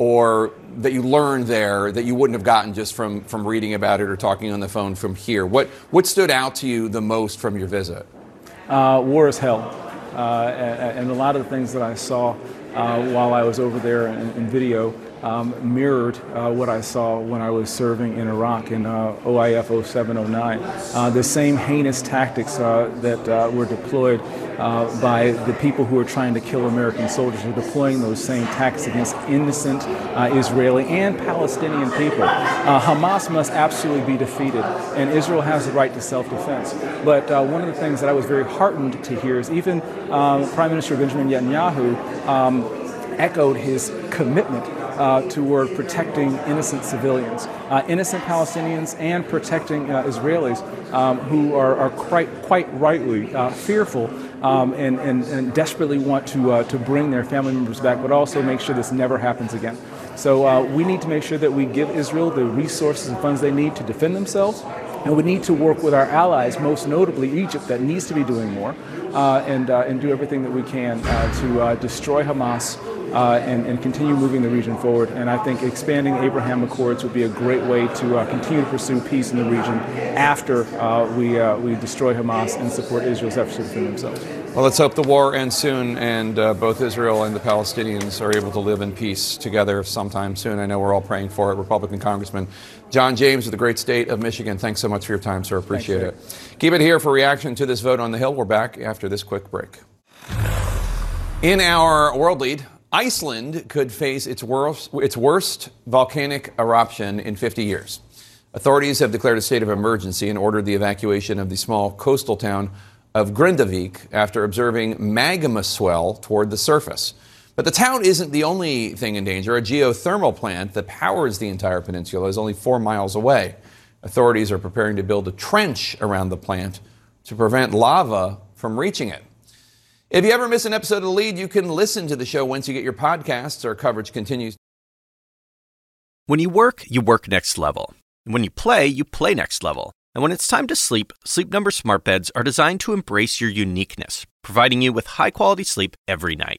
Speaker 2: Or that you learned there that you wouldn't have gotten just from, from reading about it or talking on the phone from here? What, what stood out to you the most from your visit?
Speaker 40: Uh, war is hell. Uh, and, a lot of the things that I saw uh, while I was over there in, in video um, mirrored uh, what I saw when I was serving in Iraq in uh, OIF 0709. Uh, the same heinous tactics uh, that uh, were deployed uh, by the people who are trying to kill American soldiers are deploying those same tactics against innocent Israeli and Palestinian people. Hamas must absolutely be defeated, and Israel has the right to self defense. But one of the things that I was very heartened to hear is even Prime Minister Benjamin Netanyahu um, echoed his commitment uh, toward protecting innocent civilians, uh, innocent Palestinians, and protecting uh, Israelis um, who are, are, quite, quite rightly uh, fearful um, and, and, and, desperately want to, uh, to bring their family members back, but also make sure this never happens again. So we need to make sure that we give Israel the resources and funds they need to defend themselves. And we need to work with our allies, most notably Egypt, that needs to be doing more, uh, and, uh, and do everything that we can uh, to destroy Hamas uh, and, and, continue moving the region forward. And I think expanding the Abraham Accords would be a great way to uh, continue to pursue peace in the region after uh, we, uh, we destroy Hamas and support Israel's efforts to defend themselves.
Speaker 2: Well, let's hope the war ends soon and uh, both Israel and the Palestinians are able to live in peace together sometime soon. I know we're all praying for it. Republican Congressman John James of the great state of Michigan, thanks so much for your time, sir. Appreciate Thanks, it. Keep it here for reaction to this vote on the Hill. We're back after this quick break. In our world lead, Iceland could face its worst, its worst volcanic eruption in 50 years. Authorities have declared a state of emergency and ordered the evacuation of the small coastal town of Grindavik after observing magma swell toward the surface. But the town isn't the only thing in danger. A geothermal plant that powers the entire peninsula is only four miles away. Authorities are preparing to build a trench around the plant to prevent lava from reaching it. If you ever miss an episode of The Lead, you can listen to the show once you get your podcasts. Our coverage continues.
Speaker 1: When you work, you work next level. And when you play, you play next level. And when it's time to sleep, Sleep Number smart beds are designed to embrace your uniqueness, providing you with high-quality sleep every night.